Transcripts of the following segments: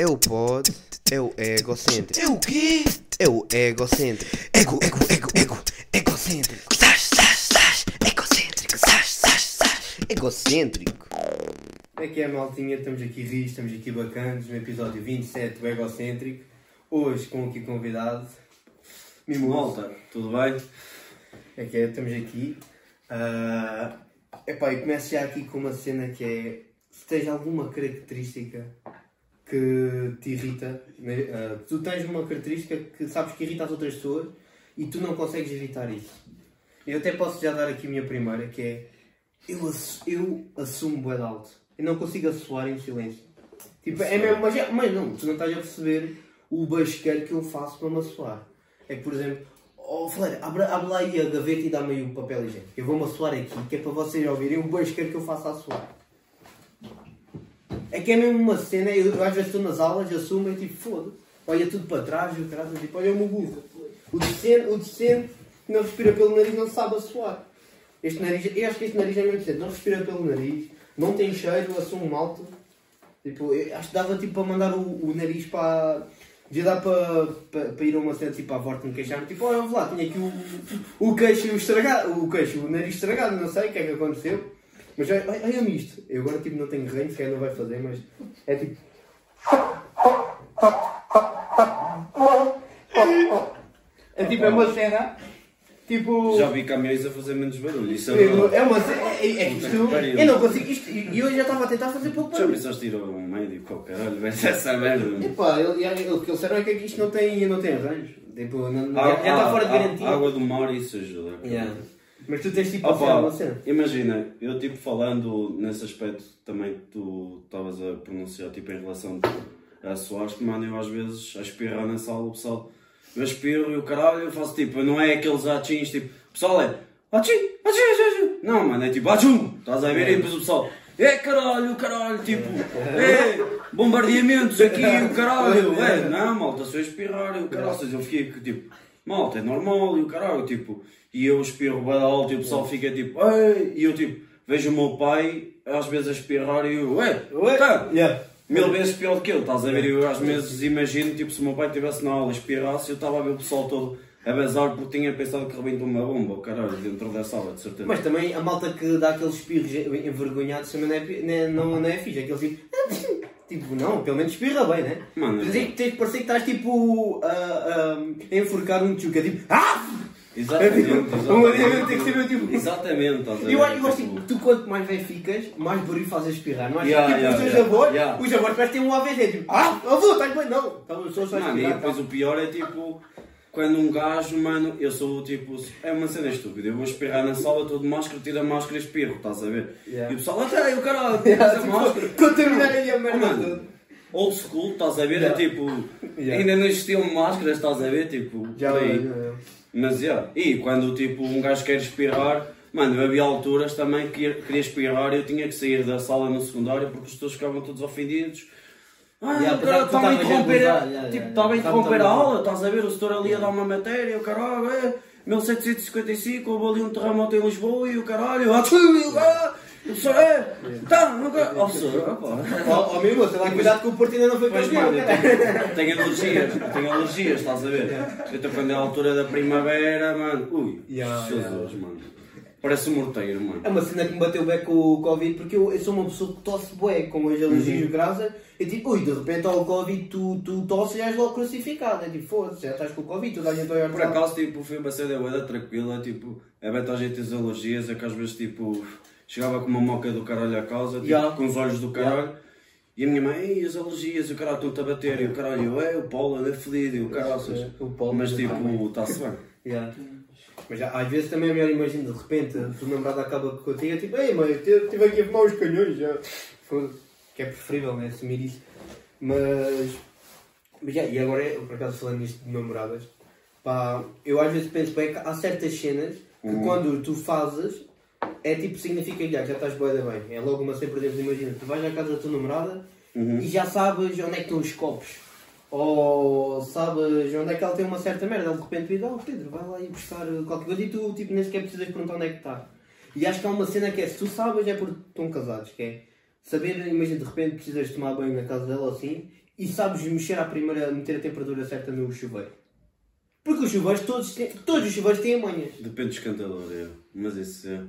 É o pod, é o egocêntrico. É o quê? É o egocêntrico. Ego, ego, ego, ego, egocêntrico. Sás, sás, sás, egocêntrico. Sás, sás, sás. Egocêntrico. Como é que é, maltinha? Estamos aqui rios, estamos aqui bacanas, no episódio 27 do Egocêntrico. Hoje com aqui convidado, Mimoso. Malta, tudo bem? É que é, estamos aqui. Ah, epá, e começo já aqui com uma cena que é, se tens alguma característica que te irrita, ah, tu tens uma característica que sabes que irrita as outras pessoas e tu não consegues evitar isso. Eu até posso já dar aqui a minha primeira, que é, eu, ass- eu assumo bué de alto. Eu não consigo assoar em silêncio. Tipo, é mesmo, mas, mas não, tu não estás a perceber o basqueiro que eu faço para me assoar. É por exemplo, oh Fleira, abre, abre lá aí a gaveta e dá-me aí o papel higiênico. Eu vou-me assoar aqui, que é para vocês ouvirem o basqueiro que eu faço a assoar. É que é mesmo uma cena, eu, eu às vezes estou nas aulas, assumo e tipo, foda olha tudo para trás, e o tipo, olha o meu burro. O decente, o decente não respira pelo nariz, não sabe assoar. Este nariz, eu acho que este nariz é mesmo decente, não respira pelo nariz, não tem cheiro, assumo alto. Tipo, acho que dava tipo para mandar o, o nariz para. Devia dar para, para, para ir a uma cena tipo à volta me queixar tipo, olha vamos lá, tinha aqui o, o queixo estragado, o queixo, o nariz estragado, não sei o que é que aconteceu. Mas olha- olha- olha-me isto, eu agora tipo não tenho reino, se não vai fazer, mas é tipo. É tipo, é uma cena. Tipo. Já vi caminhões a fazer menos barulho, isso é Eu- verdade. É uma cena. É, é Puta isto. que pariu. Eu não consigo. Isto, e eu já estava a tentar fazer pouco Já barulho. pensaste ir a um médico, oh, caralho, vês essa merda. Epá, ele, ele, o que eles disseram é que isto não tem, não tem arranjo. Tipo, não, não- Ah, já está ah, fora de garantia. Água do mar, isso ajuda. Yeah. Mas tu tens tipo cena. imagina, eu tipo falando nesse aspecto também que tu estavas a pronunciar tipo em relação a suar-te, mano, eu às vezes a espirrar na sala, o pessoal, eu espirro e o caralho, eu faço tipo, não é aqueles atins tipo, o pessoal é atchim, atchim, atchim, não mano, é tipo atchum, estás a ver? E depois o pessoal, é caralho, caralho, tipo, é bombardeamentos aqui, o caralho, é, não malta, sou a espirrar e o caralho, ou seja, eu fiquei tipo, malta, é normal e o caralho, tipo, e eu espirro bem alto e o pessoal fica tipo, ei, e eu tipo, vejo o meu pai às vezes a espirrar e eu, ué, Ué? tá, Yeah. mil vezes pior do que eu, estás a ver? Eu às vezes imagino, tipo, se o meu pai estivesse na aula e espirrasse, eu estava a ver o pessoal todo a bazar porque tinha pensado que rebentou uma bomba, oh, caralho, dentro da sala, de certeza. Mas também a malta que dá aqueles espirros envergonhados também não é, não é, não, não é fixe. Aqueles tipo. Tipo, não, pelo menos espirra bem, né? Mano, Mas é que tens de parecer que estás tipo. a, a, a enforcar um tchuca, tipo. Ah! Exatamente, aliamento tem que exatamente. ser tipo. Exatamente, estás a ver? Eu acho eu Tipo, tipo, tu quanto mais velho ficas, mais barulho fazes espirrar, não? Yeah, tipo, yeah, os teus yeah, avós, yeah. os avós parece que têm um AVC, tipo, ah, avô, estás bem? Não, então as pessoas só Mano, e depois o pior é tipo, quando um gajo, mano, eu sou tipo, é uma cena estúpida, eu vou espirrar na sala, estou de máscara, tiro a máscara e espirro, estás a ver? Yeah. E o pessoal, até o Yeah, tira a máscara. Contaminar aí a merda. Old school, estás a ver? Yeah. É tipo, Yeah. ainda não existiam máscaras, estás a ver? Tipo, Já, já. Mas, yeah. e quando tipo um gajo quer espirrar, mano, havia alturas também que ia- queria espirrar e eu tinha que sair da sala no secundário porque os pessoas ficavam todos ofendidos. Ah, Yeah, o cara estava a interromper, a- yeah, tipo, yeah. a Estava interromper a a aula, estás a ver? O setor ali a dar uma matéria, o caralho, é, 1755, houve ali um terremoto em Lisboa e o caralho, ah, e é, tá, nunca, ó professor, opá. Ó, ó, meu irmão, sei lá, cuidado que o Porto ainda não foi Pois campeão, mano, eu cara. tenho, tenho alergias, eu tenho alergias, estás a ver? Então quando é a altura da primavera, mano, ui, Yeah, Jesus, yeah. mano. Parece um morteiro, mano. É uma cena que me bateu bem com o Covid, porque eu, eu sou uma pessoa que tosse bué, com as alergias graças. Eu tipo, ui, de repente ao Covid tu, tu tosses e és logo crucificado. É tipo, foda-se, já estás com o Covid, toda a gente Por acaso, tipo, foi uma cena bué tranquila, tipo, é bem a gente as alergias, é que às vezes, tipo, chegava com uma moca do caralho à casa, tipo, Yeah. com os olhos do caralho, e a minha mãe, ei, as alergias, o caralho, estão-te a bater, e o caralho, eu, é, o pólen é fedido, e o caralho, mas é tipo, está-se bem. Yeah. Mas às vezes também é melhor, imagina, de repente, a tua namorada acaba contigo, é tipo, ei mãe, eu estive aqui a fumar os canhões já. Que é preferível, né, assumir isso. Mas, mas já, e agora, é, por acaso falando nisto de namoradas, pá, eu às vezes penso, que há certas cenas que Uhum. quando tu fazes, é tipo, significa que já, já estás boa bem. É logo uma cena, por exemplo, imagina, tu vais à casa da tua namorada Uhum. e já sabes onde é que estão os copos. Ou sabes onde é que ela tem uma certa merda. Ela de repente diz, oh Pedro, vai lá ir buscar qualquer coisa e tu tipo, nem sequer precisas perguntar onde é que está. E acho que há uma cena que é, se tu sabes é porque estão casados, que é saber, imagina de repente precisas tomar banho na casa dela assim, e sabes mexer à primeira, meter a temperatura certa no chuveiro. Porque os chuveiros, todos, todos os chuveiros têm manhas. Depende do escantador, é. Mas isso é.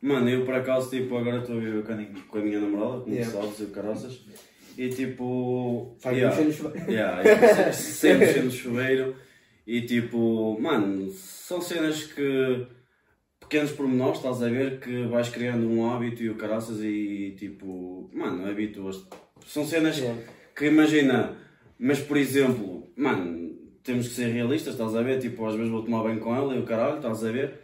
Mano, eu por acaso, tipo, agora estou a viver com a, com minha namorada, como Yeah. tu sabes, eu caraças. E tipo. Faz yeah, mexer no chuveiro. yeah, yeah, se- sempre mexer no chuveiro. E tipo, mano, são cenas que. Pequenos pormenores, estás a ver, que vais criando um hábito e o caraças e tipo. Mano, habituas. São cenas Yeah. que imagina, mas por exemplo, mano, temos que ser realistas, estás a ver? Tipo, às vezes vou tomar bem com ela e o caralho, estás a ver?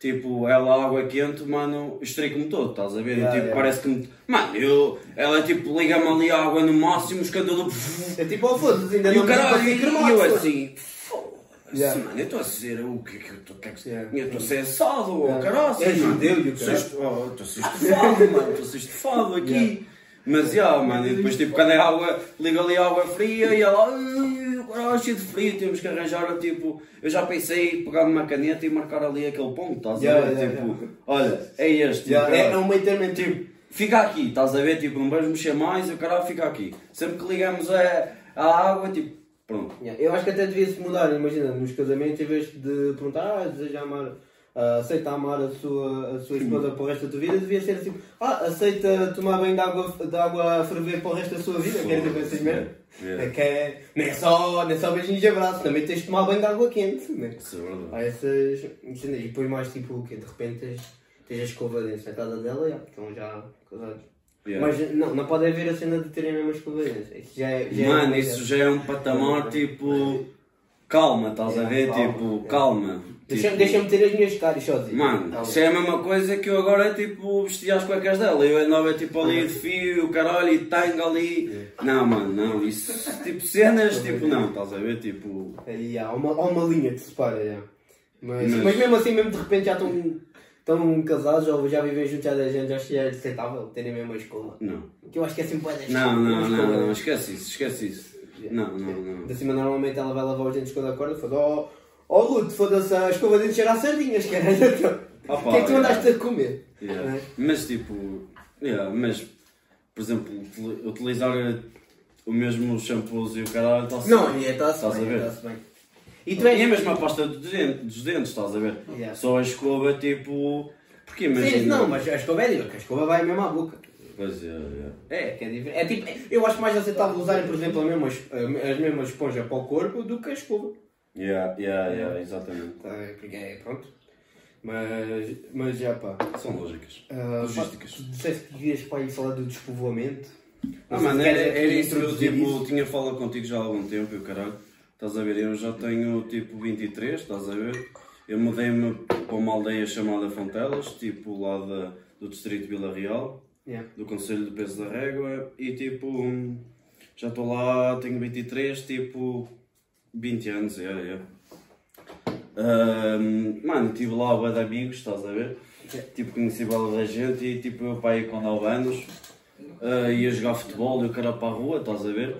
Tipo, ela água quente, mano, estrico-me todo, estás a ver? Yeah, tipo, yeah. parece que me. Mano, eu. Ela tipo, liga-me ali a água no máximo, escandalo. É tipo, oh foda-se, ainda E o não caralho, consegui e eu assim. Yeah. Mano, eu estou a ser o que é que eu estou. é Yeah. Eu estou a ser assado, oh, Yeah. caralho. É judeu e o caralho. oh, Estou a ser estufado, mano, estou a ser estufado aqui. Yeah. Mas, já, mano, e depois, tipo, quando é água, liga ali a água fria e ela, "Ai, agora cheio de frio, temos que arranjar, tipo, eu já pensei em pegar numa caneta e marcar ali aquele ponto, estás Yeah, a ver? yeah, tipo, olha, é este, Yeah, tipo, é, é um meio termo tipo, fica aqui, estás a ver? Tipo, não vais mexer mais e o caralho fica aqui. Sempre que ligamos a, a água, tipo, pronto. Yeah, Eu acho que até devia-se mudar, imagina, nos casamentos, em vez de perguntar, ah, deseja amar, ah, aceita amar a sua, a sua esposa para o resto da tua vida, devia ser assim, ah, aceita tomar banho de água, de água a ferver para o resto da sua vida, quer dizer, essas merda. Yeah. É que é, não é só, não é só beijinhos e abraços, também tens de tomar banho de água quente, né? Isso é verdade. Há essas, e depois mais tipo, o quê? De repente tens, tens a escova dentro da casa dela, já, estão já casados. Yeah. Mas não, não pode haver a cena de terem a mesma escova dentro, isso já é... Já Mano, é isso já é um patamar tipo. Calma, estás a ver? Calma, Tipo, yeah. calma. Deixa- Deixa-me ter as minhas caras sozinho. Mano, Calma. isso é a mesma coisa que eu agora tipo vestia as cuecas dela. Eu andava tipo ali de fio, o caralho, e tanga ali. Não, mano, não. Isso, tipo, cenas, tipo, não, estás a ver? Tipo. Aí há uma, há uma linha que separa, já. Mas, Mas- mas... mesmo assim, mesmo de repente já estão, estão casados ou já vivem juntos há 10 anos, acho que é aceitável terem a mesma escola. Não. Que eu acho que é assim Não, não, não, não, esquece isso, esquece isso. Não, não, não. De cima, normalmente ela vai lavar os dentes quando acorda. Foda, oh, oh Ruth, foda-se, a escova de dentes cheira a sardinhas, caralho. Ah, O pá, que é que tu yeah. andaste a comer? Yeah. Não é? Mas tipo, yeah, mas por exemplo, util- utilizar o mesmo shampoos e o caralho está Não, e está-se Estás a bem, está-se bem. E tu E és... a mesma pasta dos dentes, dos dentes, estás a ver? Yeah. Só a escova tipo. Porque imagina. Sim, não, mas a escova é diferente, a escova vai mesmo à boca. Pois é, é. É, que é diferente. É tipo, eu acho mais aceitável usarem, por exemplo, a mesma, as mesmas esponjas para o corpo do que a escova. Yeah, yeah, yeah, exatamente. Tá, Porque é, pronto. Mas, mas já pá. São lógicas. Ah, Logísticas. pá, Tu disseste que ias para aí falar do despovoamento. Ah, mano, era, era isso que eu tipo, tinha falado contigo já há algum tempo e o caralho. Estás a ver? Eu já tenho tipo 23, estás a ver? Eu mudei-me para uma aldeia chamada Fontelas, tipo lá da, do distrito de Vila Real. Yeah. do Conselho de Peso da Régua e tipo já estou lá, tenho 23, tipo 20 anos, é, é. Mano, estive lá bué de amigos, estás a ver? Tipo, conheci bola da gente e tipo eu pai com 9 anos ah, ia jogar futebol e o cara para a rua, estás a ver?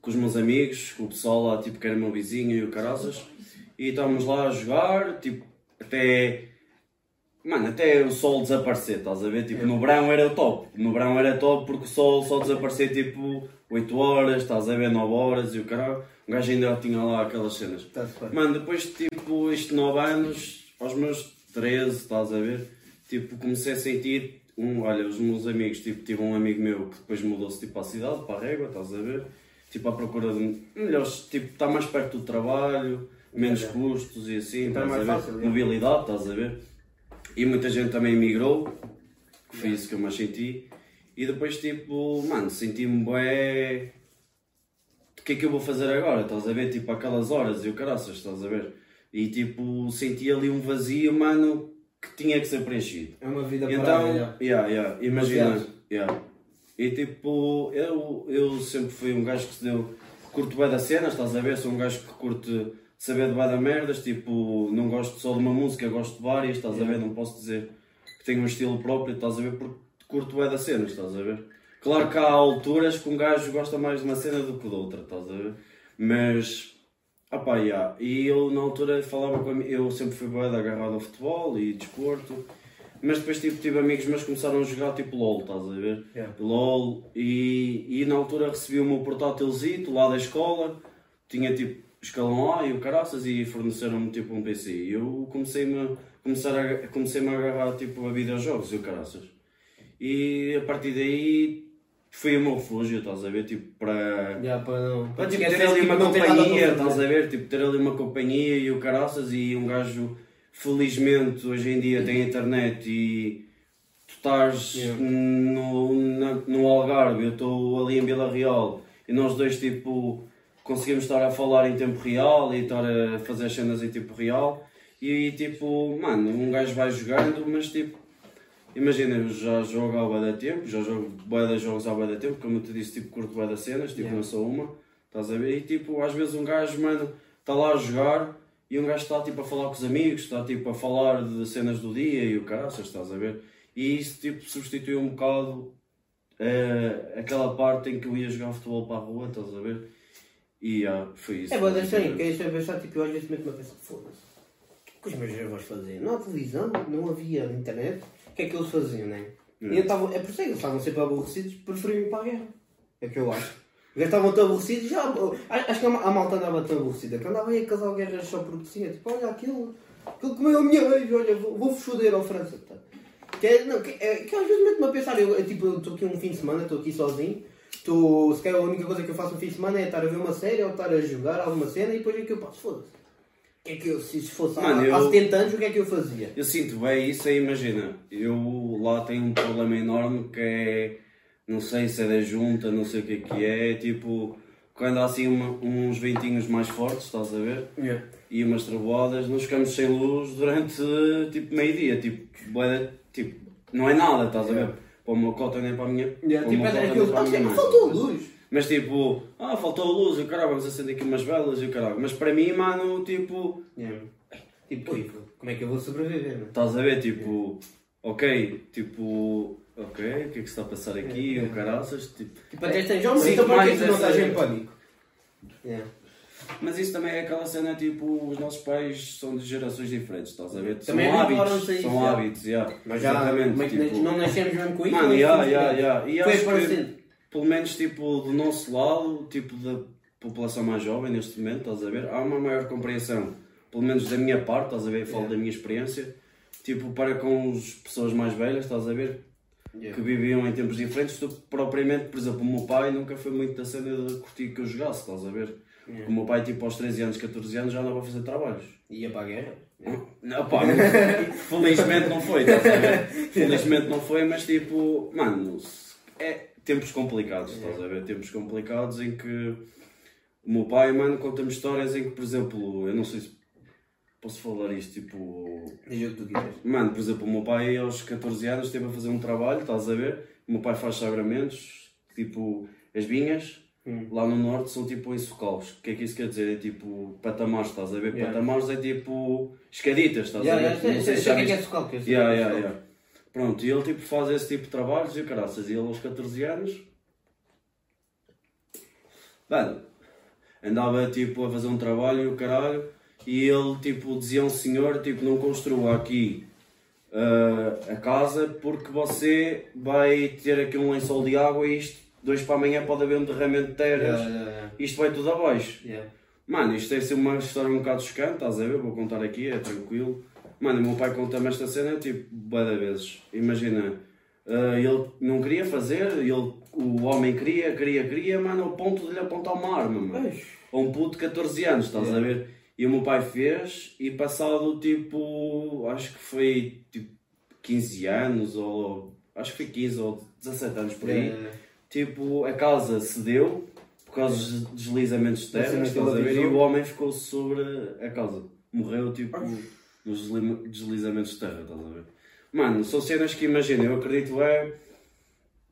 Com os meus amigos, com o pessoal lá tipo que era meu vizinho e o caraças e estávamos lá a jogar, tipo, até Mano, até o sol desaparecer, estás a ver? Tipo, no verão era top. No verão era top porque o sol só desaparecia tipo 8 horas, estás a ver? 9 horas e o caralho. Um gajo ainda tinha lá aquelas cenas. Bem. Mano, depois de tipo estes 9 anos, aos meus 13, estás a ver? Tipo, comecei a sentir. Um, olha, os meus amigos, tipo, tive um amigo meu que depois mudou-se tipo, para a cidade, para a Régua, estás a ver? Tipo, à procura de melhores, tipo, está mais perto do trabalho, menos custos e assim, Então é estás a ver? fácil. Mobilidade, estás a ver? E muita gente também migrou, que foi isso que eu mais senti. E depois, tipo, mano, senti-me bué. O que é que eu vou fazer agora? Estás a ver? Tipo, aquelas horas e o caraças, estás a ver? E tipo, senti ali um vazio, mano, que tinha que ser preenchido. É uma vida Então, parada, yeah, yeah, imagina. Yeah. E tipo, eu, eu sempre fui um gajo que se deu. Curto bem da cena, estás a ver? Sou um gajo que curte saber de bué da merdas, tipo, não gosto só de uma música, gosto de várias, estás a ver? Não posso dizer que tenho um estilo próprio, estás a ver? Porque curto bem da cena, estás a ver? Claro que há alturas que um gajo gosta mais de uma cena do que de outra, estás a ver? Mas, ah pá, yeah. e eu na altura falava com eu sempre fui da agarrado ao futebol e desporto, Mas depois tipo, tive amigos meus que começaram a jogar tipo LOL, estás a ver? Yeah. LOL e, e na altura recebi o meu portátilzito lá da escola, tinha tipo escalão A e o caraças e forneceram-me tipo um PC. E eu comecei-me comecei a, comecei-me a agarrar tipo a videojogos e o caraças. E a partir daí foi o meu refúgio, estás a ver? Tipo, para. Já, para não. Para tipo, ter ali que uma companhia, estás a ver? Tipo, ter ali uma companhia e o caraças e um gajo, felizmente, hoje em dia tem internet e tu estás Yeah. no, na- no Algarve, eu estou ali em Vila Real e nós dois, tipo, conseguimos estar a falar em tempo real e estar a fazer as cenas em tempo real e, tipo, mano, um gajo vai jogando, mas, tipo, Imagina, eu já jogo há bué de tempo, já jogo bué de jogos há bué de tempo, como eu te disse, tipo, curto bué das cenas, tipo, Yeah. não sou uma, estás a ver? E tipo, às vezes um gajo, mano, está lá a jogar e um gajo está tipo a falar com os amigos, está tipo a falar de cenas do dia e o caraças, estás a ver? E isso tipo substituiu um bocado eh, aquela parte em que eu ia jogar futebol para a rua, estás a ver? E ah, foi isso. É, estranho, que isto é pensar, tipo, eu às vezes meto-me a pensar, foda-se, o que os meus avós faziam? Não há televisão, não havia internet, que é que eles faziam, né? E Hum. eu tava, é por isso que eles estavam sempre aborrecidos, preferiam ir para a guerra. É o que eu acho. Já estavam tão aborrecidos, já, acho que a, malta andava tão aborrecida, que andava aí a casar guerras só porque tinha, tipo, olha aquilo, aquilo comeu a minha ex, olha, vou- vou-vos foder ao França. Tá? Que, é, não, que, é, que às vezes meto-me a pensar, eu, eu, tipo, estou aqui um fim de semana, estou aqui sozinho, estou, se calhar a única coisa que eu faço no fim de semana é estar a ver uma série ou estar a jogar alguma cena e depois é que eu passo, foda-se. Que é que eu, se fosse há, Mano, eu- há 70 anos, o que é que eu fazia? Eu sinto bem isso aí, imagina, eu lá tenho um problema enorme que é, não sei se é da junta, não sei o que é que é, tipo, quando há assim uma- uns ventinhos mais fortes, estás a ver? E umas trovoadas, nós ficamos sem luz durante tipo meio-dia, tipo, bué de- tipo, não é nada, estás a ver? Para o meu cota nem para a minha. para o tipo, meu é cota nem aquilo, para a ah, minha mãe, faltou luz. Mas tipo, ah, faltou a luz, e o caralho, vamos acender aqui umas velas e o caralho. Mas para mim, mano, tipo, Tipo, tipo, como é que eu vou sobreviver, né? Estás a ver, tipo, ok, tipo, ok, o que é que se está a passar aqui, É, é. o caraças, tipo... Tipo, até tens jogos, Sinto então para que mais tu não estás em pânico? Yeah. Mas isso também é aquela cena, tipo, os nossos pais são de gerações diferentes, estás a ver? Também são hábitos, são hábitos, yeah. Mas já Exatamente, mas tipo, não nascemos mesmo com isso? Mano, mas yeah, yeah, diferente. yeah. Foi aparecendo. Pelo menos, tipo, do nosso lado, tipo, da população mais jovem neste momento, estás a ver? Há uma maior compreensão, pelo menos da minha parte, estás a ver? Eu falo Yeah. da minha experiência, tipo, para com as pessoas mais velhas, estás a ver? Yeah. que viviam em tempos diferentes do que propriamente, por exemplo, o meu pai nunca foi muito da cena de curtir que eu jogasse, estás a ver? O meu pai, tipo, aos 13 anos, 14 anos, já andava a fazer trabalhos. Ia para a guerra? Não, pá, não- felizmente não foi, estás a ver? Felizmente não foi, mas tipo, mano, é tempos complicados, estás a ver? Tempos complicados em que o meu pai, mano, conta-me histórias em que, por exemplo, eu não sei se posso falar isto, tipo, Diz o que tu quiseres. Mano, por exemplo, o meu pai aos 14 anos esteve a fazer um trabalho, estás a ver? O meu pai faz sagramentos, tipo, as vinhas, lá no norte são tipo em socaus. O que é que isso quer dizer? É tipo patamares, estás a ver? Yeah. Patamares é tipo escaditas, estás Já, a ver? sei, Não sei, se que é é Yeah, é yeah, yeah. Pronto, e ele tipo faz esse tipo de trabalhos e o caraças. E ele aos 14 anos, mano, andava tipo a fazer um trabalho e o caralho. E ele tipo dizia a um senhor, tipo, não construa aqui ah, a casa porque você vai ter aqui um lençol de água e isto, dois para amanhã pode haver um derramamento de terras. Yeah, yeah, yeah. Isto vai tudo abaixo. Mano, isto deve ser uma história um bocado chocante, estás a ver? Vou contar aqui, é tranquilo. Mano, o meu pai conta-me esta cena tipo, de vezes. Imagina, ah, ele não queria fazer, ele, o homem queria, queria, queria, mano, ao ponto de lhe apontar uma arma, mano. A um puto de 14 anos, estás a ver? E o meu pai fez, e passado tipo, acho que foi tipo 15 anos, ou acho que foi 15 ou 17 anos por aí. Yeah. Tipo, a casa cedeu por causa dos deslizamentos de terra, estás a ver? E o homem ficou sobre a casa. Morreu, tipo, nos desli- deslizamentos de terra, estás a ver? Mano, são cenas que imagina, eu acredito é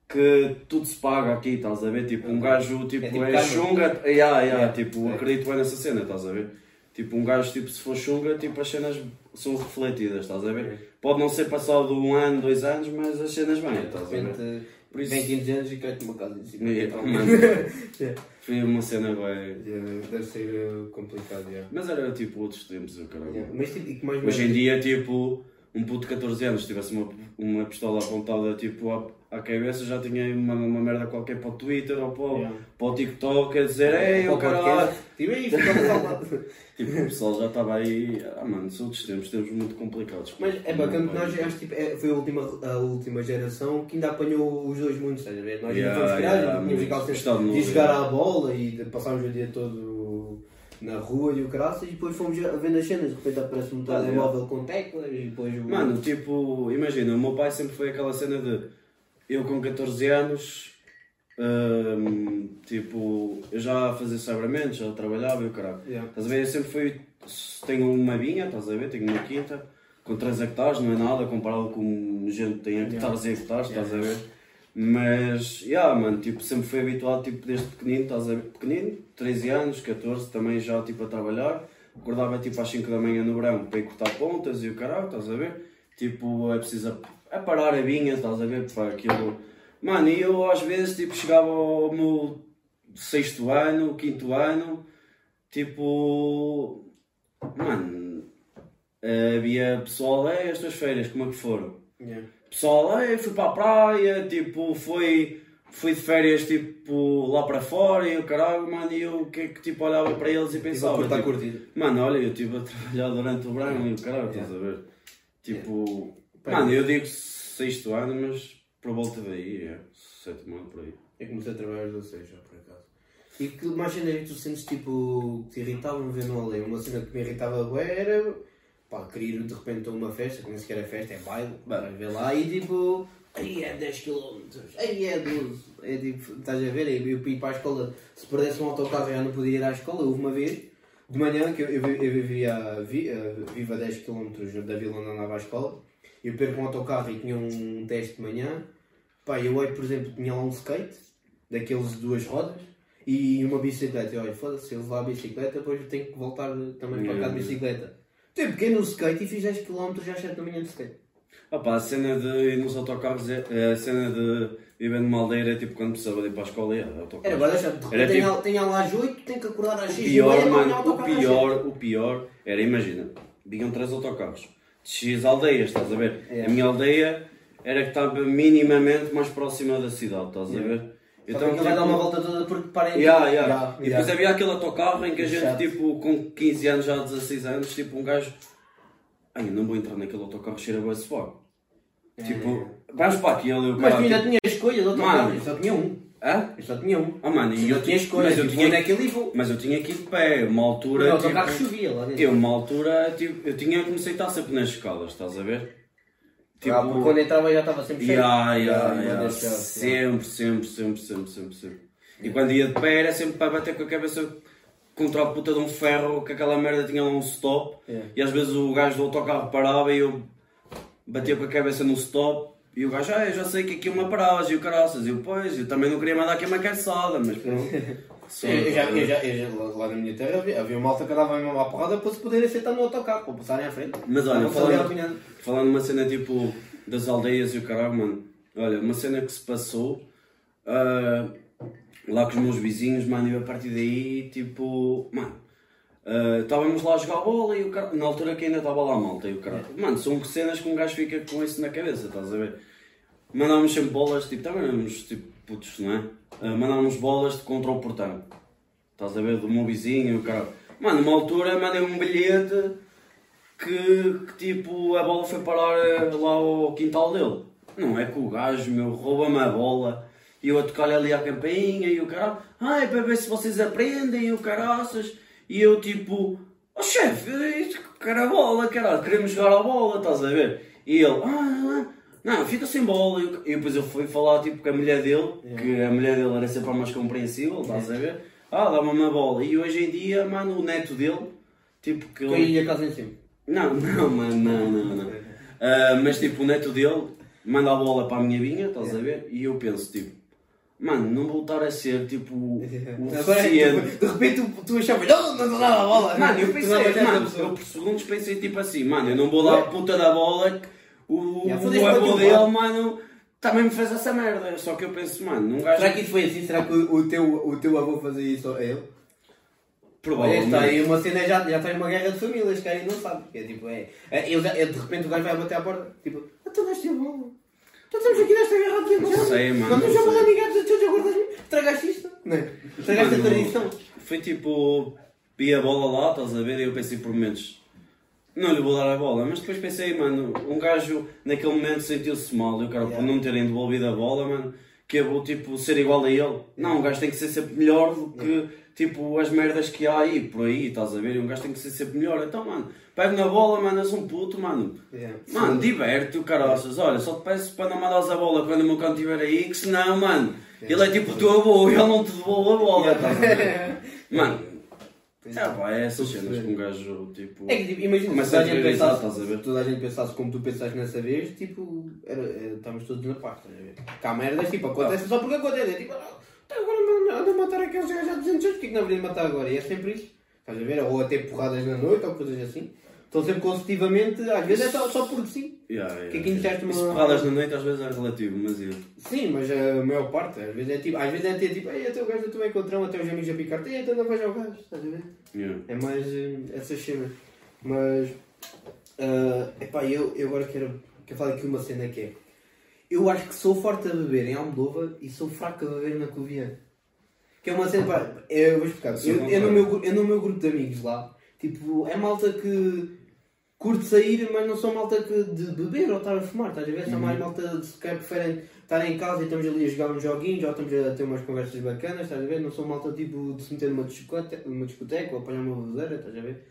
que tudo se paga aqui, estás a ver? Tipo, um gajo tipo, É é, tipo karma. chunga, yeah, yeah, É. tipo, É. acredito é nessa cena, estás a ver? Tipo, um gajo, tipo, se for chunga, tipo, as cenas são refletidas, estás a ver? Pode não ser passado um ano, dois anos, mas as cenas vêm, estás a ver? Por isso- vem 15 anos e cai-te uma casa em cima. Mano. Yeah. Foi uma cena bem. Yeah, Deve ser complicado, yeah. Mas era tipo outros tempos, eu caralho. Yeah. Mas tipo, mais Hoje em dia, tipo, um puto de 14 anos tivesse uma, uma pistola apontada tipo à, à cabeça, já tinha uma, uma merda qualquer para o Twitter ou para, o- Yeah. para o TikTok a dizer Ei, o caralho! ficou salvado. Tipo, o pessoal já estava aí. Ah, mano, são outros tempos, tempos muito complicados. Mas é bacana que nós acho, tipo, é- foi a última, a última geração que ainda apanhou os dois mundos, estás a ver? Nós Yeah, ainda fomos yeah, criados, tínhamos muito. aquela de jogar yeah. à bola e de passarmos o dia todo na rua e o caraças e depois fomos a ver as cenas, de repente aparece um Ah, telemóvel com teclas e depois o... Mano, tipo, imagina, o meu pai sempre foi aquela cena de eu com 14 anos, hum, tipo, eu já fazia sabramentos, já trabalhava e o caralho. Yeah. Estás a ver? Eu sempre fui. Tenho uma vinha, estás a ver? Tenho uma quinta, com 3 hectares, não é nada comparado com gente que tem hectares e hectares, estás a ver? Mas, yeah, mano, tipo, sempre fui habituado, tipo, desde pequenino, estás a ver? Pequenino, 13 anos, 14, também já, tipo, a trabalhar. Acordava, tipo, às 5 da manhã no verão para ir cortar pontas e o caralho, estás a ver? Tipo, é preciso a, a parar a vinha, estás a ver? Para aquilo. Mano, e eu às vezes, tipo, chegava ao meu sexto ano, quinto ano, tipo. Mano, eh, havia pessoal, ei, as tuas férias, como é que foram? Yeah. Pessoal, ei, fui para a praia, tipo, fui, fui de férias, tipo, lá para fora e o caralho, mano, e eu que, que, tipo, olhava para eles e Tipo, pensava, tipo, curtida. mano, olha, eu estive a trabalhar durante o verão e o caralho, estás a ver? Tipo, mano, eu digo sexto ano, mas por volta daí, é, sétimo ano por aí. Eu comecei a trabalhar aos 16 já, por acaso. E que mais cena é que tu sentes tipo que te irritavam ver no além? Uma cena que me irritava era pá, querer ir de repente a uma festa, que nem sequer é festa, é baile, vai ver lá e tipo, aí é 10 km, aí é 12, é tipo, estás a ver? Eu ia para a escola, se perdesse um autocarro já não podia ir à escola, houve uma vez, de manhã, que eu, eu, eu vivia, vi, eh, vivo a 10 km da vila onde andava à escola, eu perco um autocarro e tinha um teste de manhã, Pá, eu hoje, por exemplo, tinha lá um skate, daqueles de duas rodas, e uma bicicleta. E olha, foda-se, se eu levar a bicicleta, depois eu tenho que voltar também para cá de bicicleta. Eu peguei no skate e fiz 10 km já às 7 da manhã de skate. Pá, a cena de ir nos autocarros, é, é a cena de viver numa aldeia é tipo quando precisava de ir para a escola, é autocarro. Era agora deixa, Era tenho, tipo- tenho lá às 8, tenho que acordar às 6 pior, mano, o pior, o pior era, imagina, vinham três autocarros de X aldeias, estás a ver? É. A minha aldeia era que estava minimamente mais próxima da cidade, estás a ver? Então, vai tipo, dar uma volta toda porque parem Yeah, yeah. Yeah, E depois havia aquele autocarro em que a gente, Chato. tipo, com 15 anos, já 16 anos, tipo, um gajo. Ai, eu não vou entrar naquele autocarro cheira a esse fogo. Tipo, vais para aquele o Mas tu ainda tipo, tinha escolha de outro Mano. carro, eu só tinha um. Hã? Eu só tinha um. Ah, mano, e Eu eu tinha escolha, Mas eu tipo, tinha, onde é que ele ia vou. mas eu tinha ir de pé, uma O altura. autocarro tipo, chovia lá dentro. eu, uma altura, tipo, eu tinha que me aceitar sempre nas escadas, estás a ver? Tipo, Ah, porque quando entrava já estava sempre cheio. Yeah, ya. yeah, deixa- Sempre, sempre, sempre, sempre, sempre, sempre. E quando ia de pé era sempre para bater com a cabeça contra a puta de um ferro, que aquela merda tinha um stop. Yeah. E às vezes o gajo do autocarro parava e eu batia com a cabeça no stop. E o gajo, ah, eu já sei que aqui é uma paragem, e o caraças. E eu, pois, eu também não queria mandar aqui uma cabeçada, mas pronto. Só- Eu já, eu já, eu já- lá- na minha terra havia, havia uma malta que andava mesmo à porrada para se poderem sentar no autocarro, para passarem à frente. Mas olha, falando, falando uma cena tipo das aldeias e o caralho, mano, olha, uma cena que se passou ah, lá com os meus vizinhos, mano, e a partir daí, tipo, mano, ah, estávamos lá a jogar bola e o cara, na altura que ainda estava lá a malta e o caralho, mano, são cenas que um gajo fica com isso na cabeça, estás a ver? Mandávamos sempre bolas, tipo, éramos tipo putos, não é? Ah, mandávamos bolas de contra o portão. Estás a ver? Do meu vizinho o cara. Mano, numa altura mandei um bilhete que, que, tipo a bola foi parar eh, lá ao quintal dele. Não é que o gajo meu rouba-me a bola e eu a tocar-lhe ali à campainha e o caralho, ai para ver se vocês aprendem e o caraças. E eu tipo, oh chefe, cara bola, caralho, queremos jogar a bola, estás a ver? E ele, ah, não, fica sem bola. E eu- depois eu fui falar tipo com a mulher dele, que a mulher dele era sempre a mais compreensível, estás a ver? Ah, dá-me uma bola. E hoje em dia, mano, o neto dele, tipo que ele. Caí a casa em cima. Não, não, mano, não, não, não. Ah, mas tipo, o neto dele manda a bola para a minha vinha, estás a ver? E eu penso, tipo, mano, não vou estar a ser tipo o Agora, eficiente. de repente tu, tu achavas, não, não, não dá a bola. Mano, eu pensei, mano, eu por segundos pensei tipo assim, mano, eu não vou dar a puta da bola o, Já o avô o dele, lado. mano, também me fez essa merda. Só que eu penso, mano, num gajo. Será que isso foi assim? Será que o, o teu, o teu avô fazia isso a ele? Olha, está Provavelmente. aí uma cena, já, já está aí uma guerra de famílias, que aí não sabe. Que é tipo, é. é, já- é, de repente o gajo vai bater à porta, tipo, ah, tu deste a bola. Tu estamos aqui nesta guerra de Não sei, mano, Não não a bola sei. ninguém, tu já guardas Estragaste isto? Não é? Estragaste a tradição. Foi tipo, vi a bola lá, estás a ver? E eu pensei por momentos, não lhe vou dar a bola. Mas depois pensei, mano, um gajo naquele momento sentiu-se mal, e o cara por Yeah. não terem devolvido a bola, mano, que eu vou tipo ser igual a ele. Não, um gajo tem que ser sempre melhor do que tipo as merdas que há aí, por aí, estás a ver? E um gajo tem que ser sempre melhor. Então, mano, pego na bola, mano, és um puto, mano. Yeah. Mano, diverte o caraças. Olha, só te peço para não mandares a bola quando o meu cão estiver aí, que senão, mano, ele é tipo o teu avô e ele não te devolve a bola. estás a Mano, é pá, é essas cenas que um gajo, tipo... É que tipo, imagina, se Começa toda a gente pensasse, estás a ver? se toda a gente pensasse como tu pensaste nessa vez, tipo, era, era- estamos todos na paz, estás a ver? Cá há merdas, tipo, acontece só porque acontece, é tipo, ah, tá agora anda- anda a matar aqueles gajos há 200 anos, porquê que não haveria de matar agora? E é sempre isso, estás a ver? Ou até porradas na noite, ou coisas assim. Estão sempre consecutivamente, às vezes é só, só porque sim. Yeah, yeah, Que aqui yeah. iniciaste uma- Isso porradas na noite às vezes é relativo, mas eu... Sim, mas a maior parte, às vezes é tipo, às vezes é até tipo, ei, até o gajo também encontrão, até os amigos a picar-te, ei, então não vais ao gajo, estás a ver? Yeah. É mais eh, essas cenas. Mas, ah, epá, eu, eu agora quero, quero falar aqui uma cena que é. Eu acho que sou forte a beber em Almodóvar e sou fraco a beber na Covilhã. Que é uma cena, pá, eu vou explicar. Eu, eu, no meu, eu no meu grupo de amigos lá, tipo, é malta que curte sair, mas não são malta que de beber ou estar a fumar, estás a ver? São mais malta de se calhar preferem estar em casa e estamos ali a jogar uns joguinhos ou estamos a ter umas conversas bacanas, estás a ver? Não são malta tipo de se meter numa discoteca, numa discoteca ou apanhar uma bebedeira, estás a ver?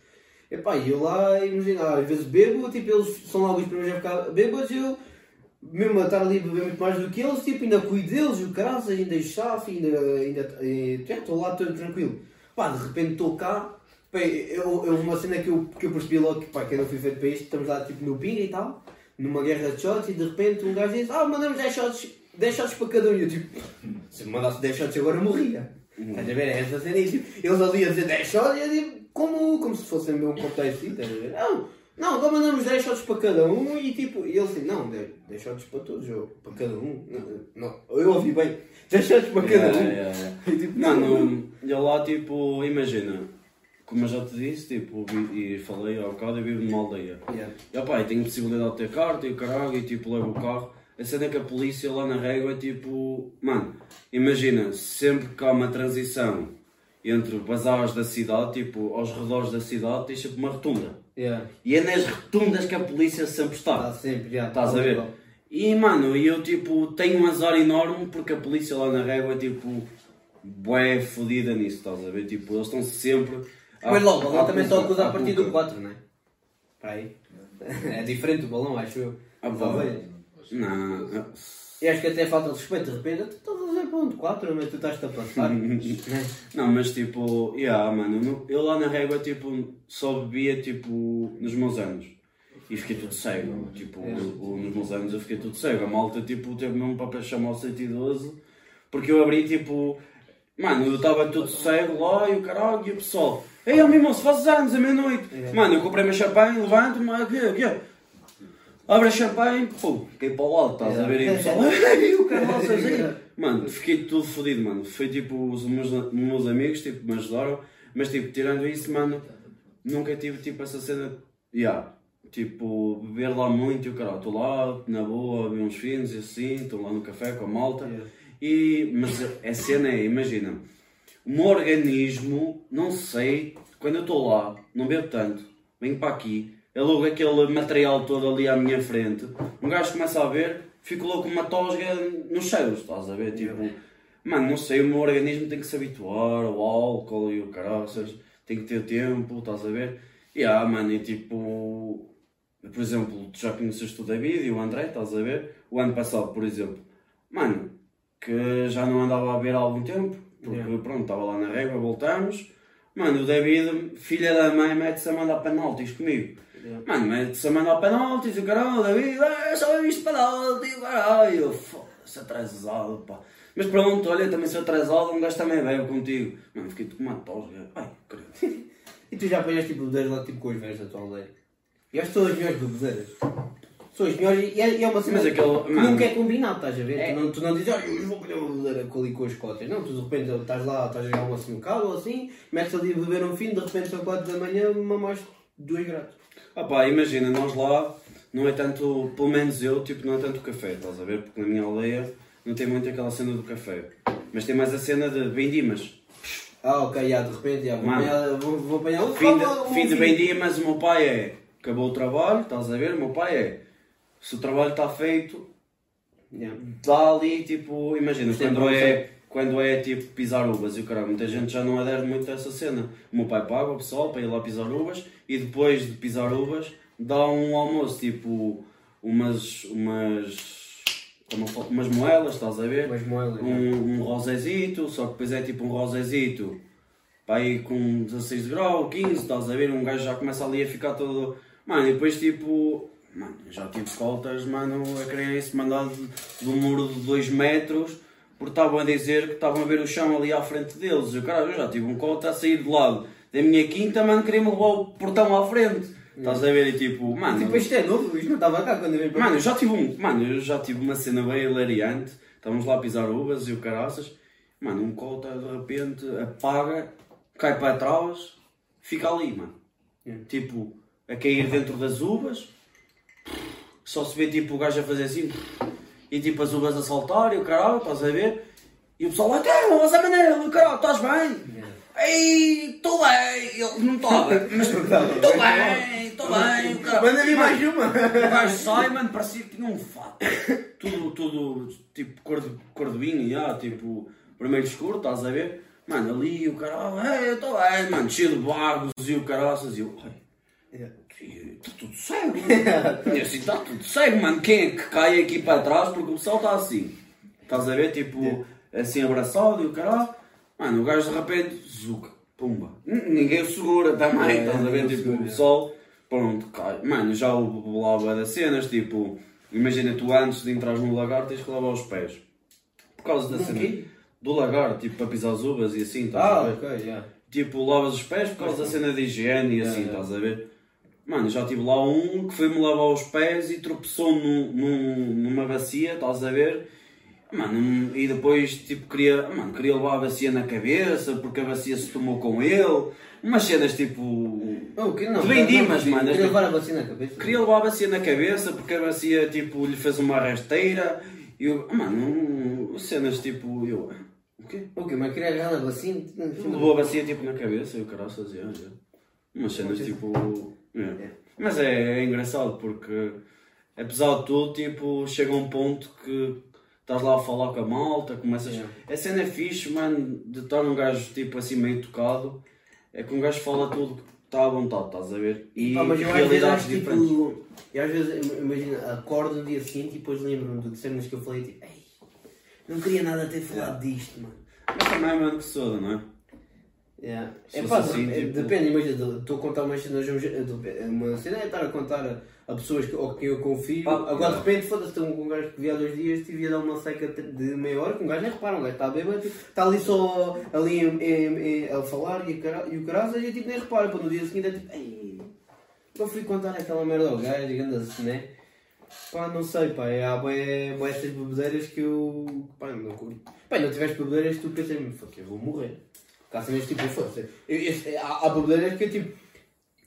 Epá, e eu lá, imagina, às vezes bebo, tipo, eles são logo os primeiros a ficar bêbados e eu, mesmo a estar ali a beber muito mais do que eles, tipo, ainda cuido deles, o caralho, ainda chafe, ainda, ainda, eh, estou lá todo tranquilo. Pá, de repente estou cá, pá, eu, eu, uma cena que eu, que eu percebi logo que, pá, que eu não fui feito para isto, estamos lá, tipo, no pinga e tal, numa guerra de shots, e de repente um gajo diz, ah, mandamos 10 shots, 10 shots para cada um, e eu tipo, se me mandasse 10 shots agora eu morria. Estás a ver? É essa cena, e, tipo, eles ali a dizer 10 shots, e eu digo, como, como se fosse mesmo um copo de assim, estás a ver? Não, não, agora mandamos 10 shots para cada um e tipo, e ele assim, não, 10, 10 shots para todos, ou para cada um. Não, não, eu ouvi bem, 10 shots para cada um. yeah, yeah. E tipo, Mano, eu lá tipo, imagina, como eu já te disse, tipo, e falei há bocado, eu vivo numa aldeia. Yeah. E opá, tenho possibilidade de ter carta e o caralho, e tipo, levo o carro. A cena é que a polícia lá na régua é tipo, mano, imagina, sempre que há uma transição entre bazares da cidade, tipo, aos redores da cidade, tens sempre uma rotunda. Yeah. E é nas rotundas que a polícia sempre está. Está sempre, já. Estás a ver? E mano, eu tipo tenho um azar enorme porque a polícia lá na régua é tipo bué fodida nisso, estás a ver? Tipo, eles estão sempre. Mas logo, o balão também só acusa a partir do 4, não é? Para aí. É diferente o balão, acho eu. Ah, ovelhas. Não, E acho que até falta de respeito, de repente, tu estás a dizer ponto 4, mas tu estás-te a passar. não, mas tipo, yeah, mano, no- eu lá na régua tipo só bebia tipo nos meus anos. E fiquei tudo cego, tipo, o- nos meus anos eu fiquei tudo cego. A malta tipo teve mesmo para chamar o 112 porque eu abri tipo, mano, eu estava tudo cego lá e o caralho e o pessoal, ei, meu moço, fazes anos à meia-noite. Mano, eu comprei meu champanhe, levanto-me, o quê, o quê? Abre a champanhe, pô, fiquei para o lado, estás a ver? E o pessoal, ei, o caralho, sozinho. Mano, fiquei tudo fodido, mano. Foi tipo, os meus, meus amigos tipo, me ajudaram, mas tipo, tirando isso, mano, nunca tive tipo essa cena, yeah, tipo, beber lá muito e o caralho, estou lá, na boa, a ver uns fins e assim, estou lá no café com a malta, e, mas a cena é, imagina, o meu organismo, não sei, quando eu estou lá, não bebo tanto, venho para aqui, é logo aquele material todo ali à minha frente, um gajo começa a ver, fico logo com uma tosga nos cheiros, estás a ver? Tipo, mano, não sei, o meu organismo tem que se habituar ao álcool e o caraças, tem que ter tempo, estás a ver? E ah, mano, e tipo, por exemplo, tu já conheceste o David e o André, estás a ver? O ano passado, por exemplo, mano, que já não andava a ver há algum tempo, porque Yeah. pronto, estava lá na régua, voltamos. Mano, o David, filha da mãe, mete-se a mandar penaltis comigo. Mano, mete-se a mandar penaltis, o caralho, o David, ah, só viste penalti, o caralho. Eu, Foda-se, atrasado, pá. Mas pronto, olha, também sou atrasado, um gajo também bebe contigo. Mano, fiquei com uma tosga. Ai, credo. E tu já apanhaste tipo bebedeiras lá tipo com os velhos da tua aldeia? E acho todas as melhores bebedeiras. São melhores e é, e é uma cena Mas aquele- que mano- nunca é combinado, estás a ver? É. Tu, não, tu não dizes, olha, eu vou apanhar uma bebedeira com ali com as cotas. Não, tu de repente estás lá, estás a jogar uma sinucada ou assim, metes ali a beber um fim, de repente são 4 da manhã, mamás 2 graus. Ah pá, imagina, nós lá não é tanto, pelo menos eu, tipo, não é tanto café, estás a ver? Porque na minha aldeia não tem muito aquela cena do café. Mas tem mais a cena de bendimas. Ah, ok, já, de repente, já, vou, Mano. apanhar, vou, vou apanhar um Fim um- de, um fim de bendimas, o meu pai é. Acabou o trabalho, estás a ver? O meu pai é. Se o trabalho está feito, Yeah. dá ali, tipo, imagina, quando é, quando é tipo pisar uvas e o caralho, muita gente já não adere muito a essa cena. O meu pai paga o pessoal para ir lá pisar uvas e depois de pisar uvas dá um almoço, tipo, umas, umas, como umas moelas, estás a ver? Moelas, um, um rosezito, só que depois é tipo um rosezito para aí com 16 de grau, 15, estás a ver? Um gajo já começa ali a ficar todo. Mano, e depois tipo. Mano, já tive escoltas, mano, a quererem se mandar de, de um muro de 2 metros porque estavam a dizer que estavam a ver o chão ali à frente deles. E o cara, eu já tive um cota a sair do lado da minha quinta, mano, queria-me levar o portão à frente. Estás a ver? E tipo, mano. Tipo, isto é novo, isto não estava cá quando eu vim para Mano, eu já tive um. Mano, eu já tive uma cena bem hilariante. Estávamos lá a pisar uvas e o caraças. Mano, um cota de repente apaga, cai para trás, fica ali, mano. Tipo, a cair dentro das uvas. Só se vê tipo o gajo a fazer assim. E tipo as uvas a saltar e o caralho, estás a ver? E o pessoal lá, então, mas a maneira do caralho, estás bem? Ei, estou bem, ele não estava, mas estou bem, estou bem, o caralho. Manda-me mais uma! O gajo sai, mano, parecia que tinha um fato. Tudo, tudo, tipo, cor de, cor de vinho, já, tipo, vermelho escuro, estás a ver? Mano, ali o caralho, ei, eu estou bem, mano, cheio de bagos e o caraças, e eu, está tudo cego. E assim, está tudo cego, mano, quem é que cai aqui para trás? Porque o pessoal está assim, estás a ver, tipo, assim abraçado e o caralho. Mano, o gajo de repente, zuca, pumba. Ninguém o segura também, É, estás a ver, o tipo, o é. pessoal, pronto, cai. Mano, já lá bué das cenas, tipo, imagina tu antes de entrar no lagar tens que lavar os pés. Por causa da cena do lagar, tipo, para pisar as uvas e assim, estás a Ah, ver? ok, já. Tipo, lavas os pés por causa da cena de higiene e assim, é. estás a ver? Mano, já tive lá um que foi-me lavar os pés e tropeçou num, num- numa bacia, estás a ver? Mano, e depois, tipo, queria, mano, queria levar a bacia na cabeça porque a bacia se tomou com ele. Umas cenas, tipo... Oh, que não, vendimas, mano. Queria levar a vacina na cabeça. Queria levar a bacia na cabeça porque a bacia, tipo, lhe fez uma rasteira. E eu, mano, cenas, tipo, eu... O quê? O quê? Mas queria agarrar a vacina? Levou a bacia tipo na cabeça e o caralho fazia. Umas cenas tipo. É. Mas é, é engraçado porque apesar de tudo, tipo, chega um ponto que estás lá a falar com a malta, começas. Yeah. A cena é fixe, mano, de estar um gajo tipo assim meio tocado, é que um gajo fala tudo que está à vontade, estás a ver? E Pá, mas eu às vezes acho diferentes. tipo. Eu às vezes, im- imagina, acordo no dia seguinte e depois lembro-me de cenas que eu falei tipo, ei, não queria nada ter falado disto, mano. Mas também é mano que soda, não é? Yeah. É, fosse pá, assim, é, tipo- Depende, imagina, estou a contar umas cenas, uma cena é estar a contar a, pessoas que, ou quem eu confio, Ah, agora não. de repente foda-se, tem um, um gajo que vi há dois dias, tive a dar uma seca de meia hora, que um gajo nem repara, um gajo está bêbado, tipo, está ali só ali em- em- em- a falar e, cara, e o caralho, e tipo nem repara, para no dia seguinte é tipo, ei, eu fui contar aquela merda ao gajo, anda assim, né? Pá, não sei, pá, é, há estas bebedeiras que eu, pá, não curto. Pá, não tiveste bebedeiras tu pensas, fuck, eu vou morrer. Cá cenas tipo, foda-se, há, há que é tipo,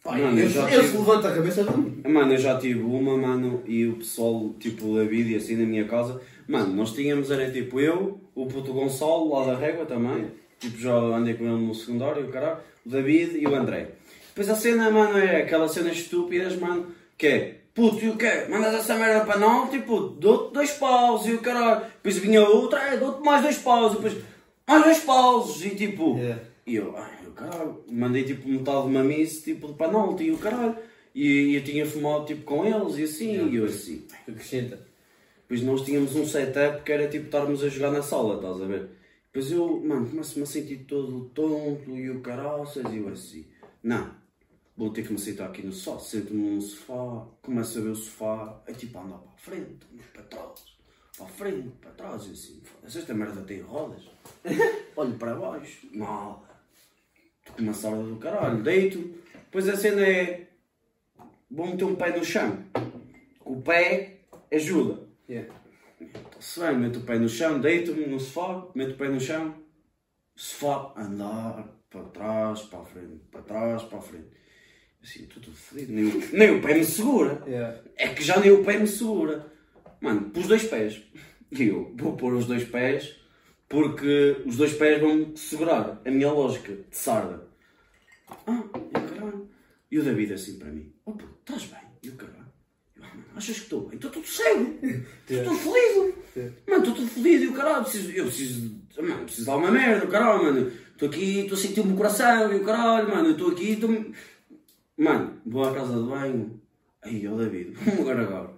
Mano, eu, eu já eu tive- se levanto a cabeça, não. Mano, eu já tive uma, mano, e o pessoal, tipo, o David e assim na minha casa, mano, nós tínhamos, era tipo eu, o puto Gonçalo, lá da Régua também, tipo, já andei com ele no secundário, o caralho, o David e o André. Depois a cena, mano, é aquelas cenas estúpidas, mano, que é, puto, e o quê? Mandas essa merda para não, tipo, dou-te dois paus e o caralho. Depois vinha outra, é, dou-te mais dois paus, e depois, mais dois paus, e tipo, Yeah. e eu, ai, o caralho, mandei tipo metade de uma miss, tipo, de penalti, e o caralho. E eu tinha fumado tipo com eles e assim, e eu assim. Acrescenta. Depois nós tínhamos um setup que era tipo estarmos a jogar na sala, estás a ver? Depois eu, mano, começo-me a sentir todo tonto e o caraças, e eu assim, não, vou ter que me sentar aqui no sofá, sento-me num sofá, começo a ver o sofá, é tipo andar para a frente, para trás, para a frente, para trás, e assim, foda-se, esta merda tem rodas. Olho para baixo, nada. Estou com uma sala do caralho, deito. Depois a cena é, vou meter um pé no chão. o pé ajuda. Yeah. Está-se bem, meto o pé no chão, deito-me no sofá, meto o pé no chão, sofá, andar, para trás, para a frente, para trás, para a frente. Assim, estou tudo fodido, nem, o- nem o pé me segura. Yeah. É que já nem o pé me segura. Mano, pus dois pés. E eu vou pôr os dois pés porque os dois pés vão segurar. A minha lógica de sarda. Ah, e o caralho. E o David assim para mim: Oh, puto, estás bem? E o caralho. Eu, ah, mano, achas que estou bem? Estou tudo cego. Estou tudo fodido. Mano, estou tudo fodido e o caralho. Preciso, eu preciso. Mano, preciso dar uma merda, o caralho, mano. Estou aqui, estou a sentir o meu coração e o caralho, mano. Estou aqui, estou. Mano, vou à casa de banho. Aí, ó David, vamos agora agora.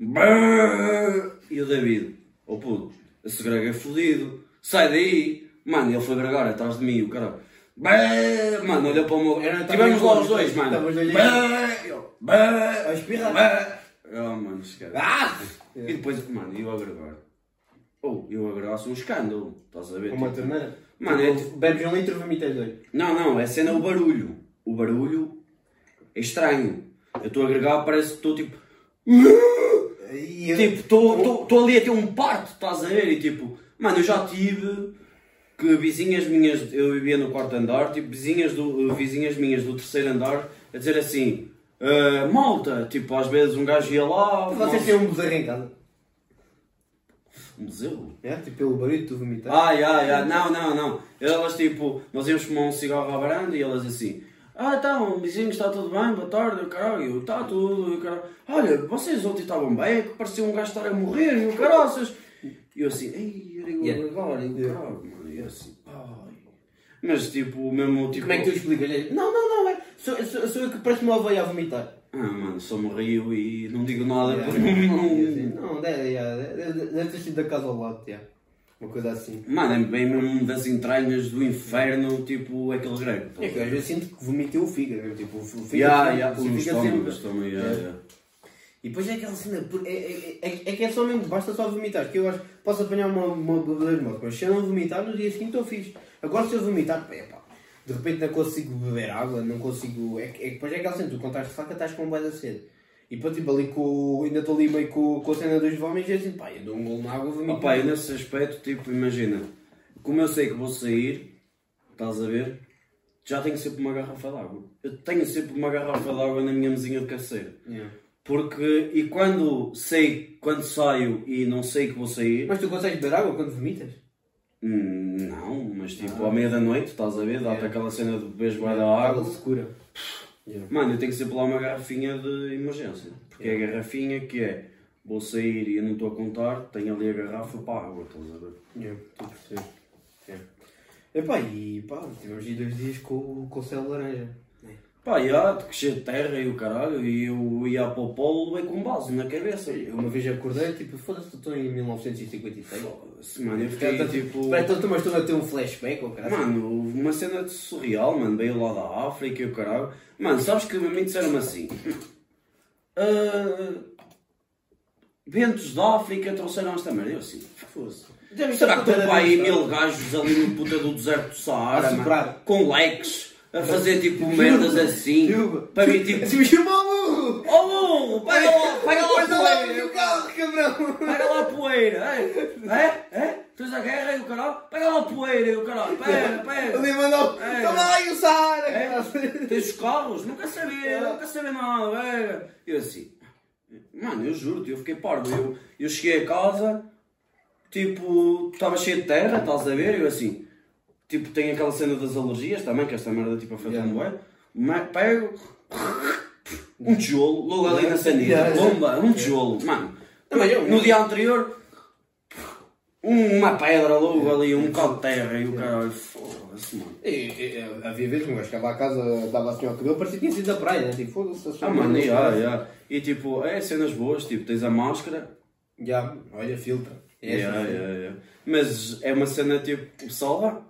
Brrr. E o David, oh puto, esse grego é fodido, sai daí. Mano, ele foi gregar atrás de mim, o caralho. Brrr. Mano, olhou para o meu. Tivemos lá os dois, mano. Brrr. A espirrar. Oh, mano, esquece. Ah! E depois, mano, eu agregar. Ou eu agregar sou um escândalo, estás a ver? Uma Tipo, torneira. Mano, é Tipo, Bebes um litro, vomitas dois. não, não, é cena o barulho. O barulho é estranho. Eu estou a agregar, parece que estou tipo. E eu- Tipo, estou ali a ter um parto, estás a ver? E tipo, mano, eu já tive que vizinhas minhas, eu vivia no quarto andar, tipo, vizinhas, do, vizinhas minhas do terceiro andar a dizer assim: "Ah, malta, tipo, às vezes um gajo ia lá. Vocês têm um bezerro em casa. um museu? É? Tipo, pelo barulho, tu vomitas. Ah, já, já, não, não, não. Elas tipo, nós íamos fumar um cigarro à varanda e elas assim, ah então, vizinho, está tudo bem, boa tarde, caralho, está tudo, e caralho. Olha, vocês ontem estavam bem, é que parecia um gajo estar a morrer e o caraças. E eu assim, ei, era eu Yeah. agora, e o Yeah. caralho, mano, e eu assim, ai. Mas tipo, mesmo tipo. Como é que tu explicas? Não, não, não, é. Sou, sou, sou eu que parece uma ovelha a vomitar. Ah, mano, só me rio e não digo nada Yeah. porque não. Não, deve, yeah, deve, deve ter sido da casa ao lado, yeah. Uma coisa assim. Mano, é bem mesmo das entranhas do inferno, tipo aquele grego. É que às vezes sinto que vomitei o fígado, tipo, o fígado. Ya, ya, o estômago, estômago, É. E depois é aquela cena, é, é, é, é que é só mesmo, basta só vomitar, que eu acho posso apanhar uma, uma bebedeira morte, mas se eu não vomitar, no dia seguinte estou fixe. Agora se eu vomitar, pá, epá, de repente não consigo beber água, não consigo. É, que- é, que depois é aquela cena, tu de faca estás com boa da sede. E depois tipo ali com. ainda estou ali meio com, com a cena dos vómitos e assim, pá, eu dou um golo na água vomito. Opa, e nesse aspecto, tipo, imagina, como eu sei que vou sair, estás a ver, já tenho sempre uma garrafa de água. Eu tenho sempre uma garrafa de água na minha mesinha de cabeceira. Yeah. Porque, e quando sei, quando saio e não sei que vou sair, Mas tu consegues beber água quando vomitas? hum, não, mas tipo, à meia da noite, estás a ver, dá-te Yeah. aquela cena de beberes bué da água. segura. Yeah. Mano, eu tenho sempre lá uma garrafinha de emergência. Porque é a garrafinha que é, vou sair e eu não estou a contar, tenho ali a garrafa para a água, estás a ver? Yeah, estou a perceber. Yeah. Epá, e pá, tivemos aí dois dias com, com o céu laranja. Pá, já, cheio de terra e o caralho, e eu ia para o polo bem com base na cabeça. Eu uma vez acordei, tipo, foda-se, estou em 1956. Foda-se, Mano, eu fiquei tipo. Parece que mas estou a ter um flashback ou caralho. Mano, uma cena de surreal, mano, veio lá da África e o caralho. Mano, sabes que a mim disseram-me assim. "Ah, ventos da África trouxeram esta merda. Eu assim, foda-se. Será que estão para aí mil gajos ali no puta do deserto do Saara, mano, com leques, a fazer tipo merdas assim, Juba. para mim tipo, Se me chamou burro! oh burro, pega lá, pega lá a poeira, o carro, cabrão! pega lá a poeira, é, é, é, tens a guerra e o caralho, pega lá a poeira e o caralho, pega, pega. Ele mandou, É. toma lá aí o Saara! É? Tens os carros? Nunca sabia, nunca sabia nada. Eu assim, mano, eu juro-te, eu fiquei parvo. Eu, eu cheguei a casa, tipo, estava cheio de terra, estás a ver? Eu assim, tipo, tem aquela cena das alergias também, que esta merda tipo afeta-me Yeah. bem. Ma- Pego um tijolo, logo ali na sanita, Yeah, yeah. bomba, um tijolo, mano. Também eu. No dia anterior, uma pedra logo ali, um bocado de terra e o caralho, foda-se, mano. E, e, havia vezes que um gajo chegava à casa, dava assim ao cabelo, parecia que tinha sido da praia, né? Tipo, foda-se. Ah, mano, já, já. E tipo, é cenas boas, tipo, tens a máscara. Já, olha, filtra. É Yeah, assim. yeah, yeah. Mas é uma cena tipo, lá.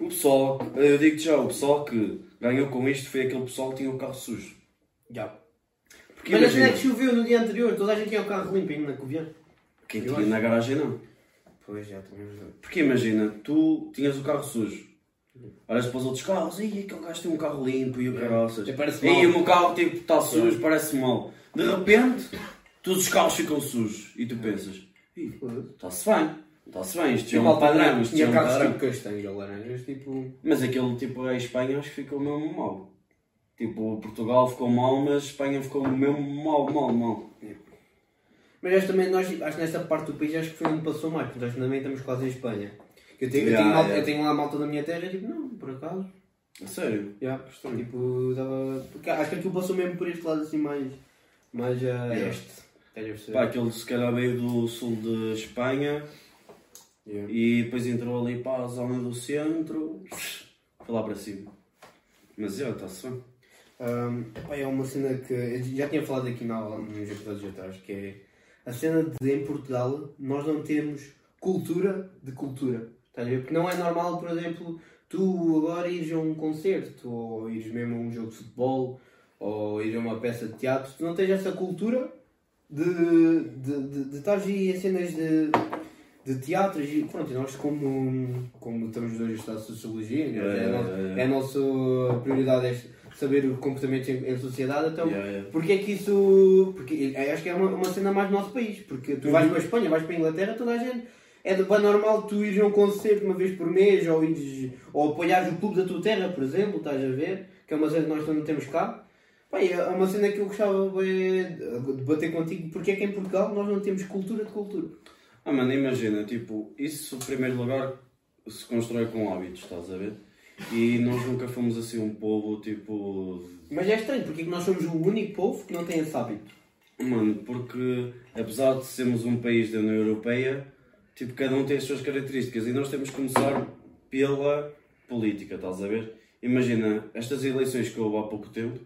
O pessoal, eu digo-te já, o pessoal que ganhou com isto foi aquele pessoal que tinha o carro sujo. Já. Porque Mas a cena é imagina, que choveu no dia anterior, toda a gente tinha o carro limpinho na Covilhã. quem eu tinha na garagem não. Pois já, também verdade. Porque imagina, tu tinhas o carro sujo. Olhas para os outros carros, e aquele gajo tem um carro limpo e o caraças. E parece E o meu carro tipo, está sujo, parece mal. De repente, todos os carros ficam sujos. E tu pensas, "Ih, está-se bem, está-se bem, isto já é um padrão, isto já Tinha é um carros padrão. tipo castanhos ou laranjas, tipo. Mas aquele tipo, a Espanha acho que ficou mesmo mal. Tipo, Portugal ficou mal, mas Espanha ficou mesmo mal, mal, mal. Mas acho também, nós, acho que nessa parte do país acho que foi onde passou mais, porque nós também estamos quase em Espanha. Eu tenho, eu Yeah, tenho, malta, yeah. eu tenho lá a malta da minha terra e tipo, não, por acaso. A sério? Yeah, tipo, dava. Porque acho que aquilo passou mesmo por este lado assim mais. mais a Yeah. este. Pá, aquele se calhar veio do sul de Espanha Yeah. e depois entrou ali para a zona do centro, foi lá para cima. Mas já, está-se bem. Um, é uma cena que eu já tinha falado aqui na, nos episódios atrás, que é a cena de em Portugal nós não temos cultura de cultura. Estás a ver? Porque não é normal, por exemplo, tu agora ires a um concerto, ou ires mesmo a um jogo de futebol, ou ires a uma peça de teatro, tu não tens essa cultura de, de, de, de estares aí em cenas de, de teatros e pronto, e nós como, como estamos os dois a estudar Sociologia, Yeah, é, a yeah, nossa- yeah. é a nossa prioridade é saber o comportamento em, em sociedade, então porque é que isso. Porque acho que é uma, uma cena mais do nosso país, porque tu vais para a Espanha, vais para a Inglaterra, toda a gente. É de- bem normal tu ires a um concerto uma vez por mês ou, ires, ou apoiares o clube da tua terra, por exemplo, estás a ver? Que é uma cena que nós não temos cá. É uma cena que eu gostava de debater contigo, porque é que em Portugal nós não temos cultura de cultura. Ah, mano, imagina, tipo, isso, em primeiro lugar, se constrói com hábitos, estás a ver? E nós nunca fomos assim um povo, tipo. Mas é estranho, porque é que nós somos o único povo que não tem esse hábito. Mano, porque apesar de sermos um país da União Europeia, tipo, cada um tem as suas características e nós temos que começar pela política, estás a ver? Imagina, estas eleições que houve há pouco tempo,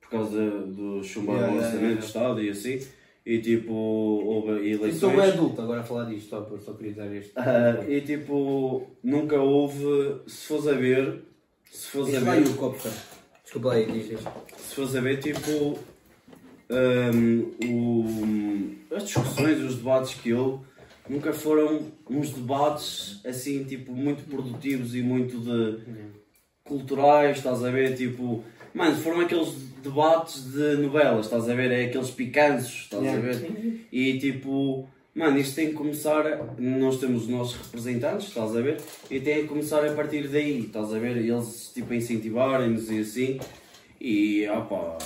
por causa do chumbar Yeah, do yeah, orçamento yeah. de Estado e assim, e tipo, houve Eu eleições. sou bem adulto agora a falar disto, só, só queria dar este. Ah, e tipo, nunca houve, se fores a ver, se fores a ver, o copo, cara. Desculpa aí, diz isto. se fores a ver, tipo, hum, o- as discussões, os debates que houve, nunca foram uns debates assim, tipo, muito produtivos e muito de culturais, estás a ver, tipo, mano, foram aqueles debates de novelas, estás a ver, é aqueles picanços, estás a ver, e tipo, mano, isto tem que começar, nós temos os nossos representantes, estás a ver, e tem que começar a partir daí, estás a ver, eles tipo a incentivarem-nos e assim, e opá,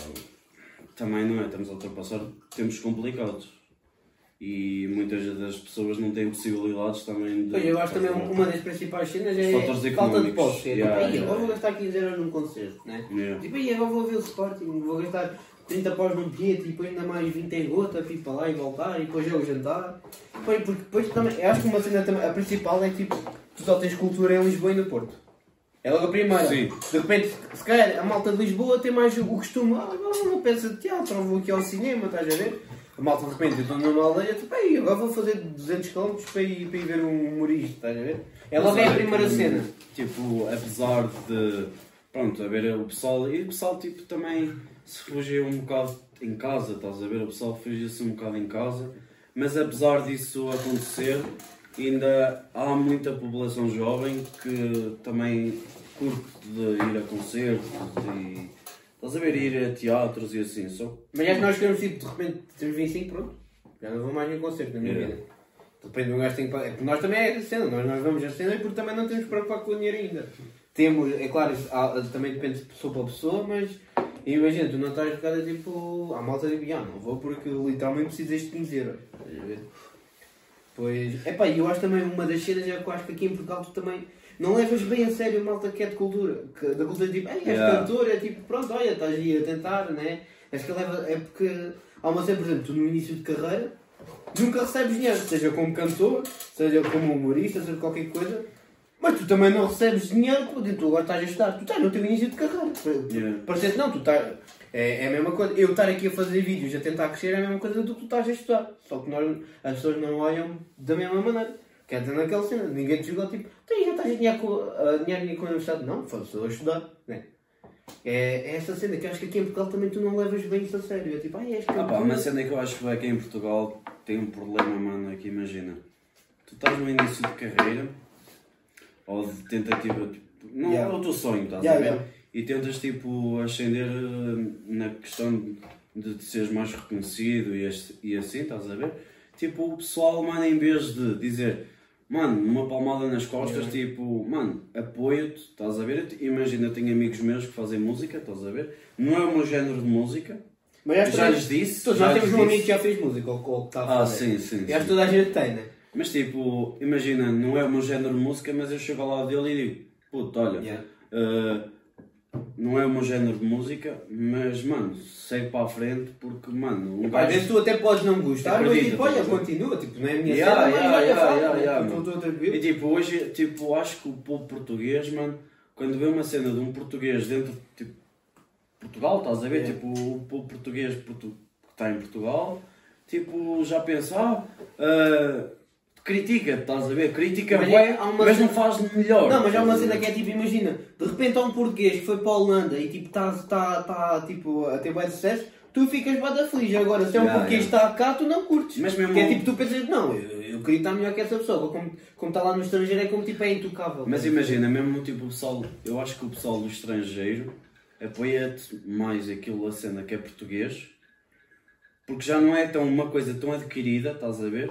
também não é, estamos a ultrapassar tempos complicados. E muitas das pessoas não têm possibilidades também de. Pois, eu acho também uma das principais cenas é falta de posse. É Yeah, tipo, "Ei, yeah, agora vou gastar 15 euros num concerto, né? Yeah. Tipo, aí agora vou ver o Sporting, vou gastar 30 paus num bilhete e depois ainda mais 20 em gota para ir para lá e voltar e depois é o jantar. Pois, porque depois também, eu acho que uma cena também, a principal é que tipo, tu só tens cultura em Lisboa e no Porto. É logo a primeira. Sim. De repente, se calhar a malta de Lisboa tem mais o costume, ah, a uma peça de teatro, ou vou aqui ao cinema, estás a ver? A malta de repente, eu estou numa aldeia, tipo, ei, agora vou fazer 200 km para ir, para ir ver um humorista, estás a ver? É logo é a primeira que, cena. Tipo, apesar de. Pronto, haver o pessoal. E o pessoal, tipo, também se refugia um bocado em casa, estás a ver? O pessoal refugia-se um bocado em casa. Mas apesar disso acontecer, ainda há muita população jovem que também curte de ir a concertos e. Estás a ver? Ir a teatros e assim. Só Mas é que nós queremos tipo, de repente temos 25, pronto. Já não vou mais nenhum concerto na minha Yeah. vida. De repente um gajo tem que é Porque nós também é a cena, nós, nós vamos a cena porque também não temos que preocupar com o dinheiro ainda. Temos, é claro, isso, há- também depende de pessoa para pessoa, mas imagina, tu não estás jogada tipo. À malta tipo, ah, não vou porque literalmente precisas de 15 euros. Estás a ver? Pois, epá, e eu acho também uma das cenas é que eu acho que aqui em Portugal tu também não levas bem a sério a malta que é de cultura. Que, da cultura tipo, ei, és Yeah. cantor, é tipo, pronto, olha, estás aí a tentar, né? Acho que leva, é porque há uma cena, por exemplo, tu no início de carreira nunca recebes dinheiro, seja como cantor, seja como humorista, seja qualquer coisa, mas tu também não recebes dinheiro quando tu agora estás a estudar, tu estás no teu início de carreira. Yeah. Parece que não, tu estás. É, é a mesma coisa. Eu estar aqui a fazer vídeos, a tentar crescer, é a mesma coisa do que tu estás a estudar. Só que nós, as pessoas não olham da mesma maneira. Quer dizer, naquela cena, ninguém te julga tipo, tu já estás a dinheiro com a universidade. Não, foi estou a estudar. Né? É, é essa cena que eu acho que aqui em Portugal também tu não levas bem isso a sério. É tipo, ai, és Ah pá, uma cena que eu acho que aqui em Portugal tem um problema, mano, que imagina, tu estás no início de carreira, ou de tentativa, tipo, não Yeah. é o teu sonho, estás Yeah, a ver? yeah. E tentas tipo ascender eh, na questão de, de seres mais reconhecido e, e assim, estás a ver? Tipo, o pessoal, mano, em vez de dizer, mano, uma palmada nas costas, tipo, mano, apoio-te, estás a ver? Imagina, eu tenho amigos meus que fazem música, estás a ver? Não é o meu género de música, Mas já lhes disse. Todos nós temos um amigo que já fez música, ou, que está a Ah, fazer. sim, sim. E acho que toda a gente tem, né? Mas tipo, imagina, não é o meu género de música, mas eu chego ao lado dele e digo, puto, olha, Yeah. Uh, não é o meu género de música, mas mano, segue para a frente porque, mano, um Pá, Às gajo. vezes tu até podes não gostar, mas Acredita, tipo, olha, estás a ver? continua, tipo, não é a minha Yeah, cena, mas yeah, olha, yeah, fala, yeah, né? yeah, Estou- mano. estou tranquilo. E tipo, hoje, tipo, acho que o povo português, mano, quando vê uma cena de um português dentro, tipo, Portugal, estás a ver? Yeah. Tipo, o povo português portu- que está em Portugal, tipo, já pensa, ah, uh, critica, estás a ver? Critica, Mas bué, há uma mas cena- não faz melhor. Não, mas há uma cena que é tipo, imagina, de repente há um português que foi para a Holanda e tipo está tá, tá, tipo, a ter bem sucesso, tu ficas bada feliz. Agora, se é um Yeah, português que yeah. está cá, tu não curtes. Mas mesmo- Que é tipo, tu pensas, não, eu, eu queria estar melhor que essa pessoa. Como, como está lá no estrangeiro, é como tipo, é intocável. Mas imagina, mesmo tipo o pessoal, eu acho que o pessoal do estrangeiro apoia-te mais aquilo a cena que é português, porque já não é tão uma coisa tão adquirida, estás a ver?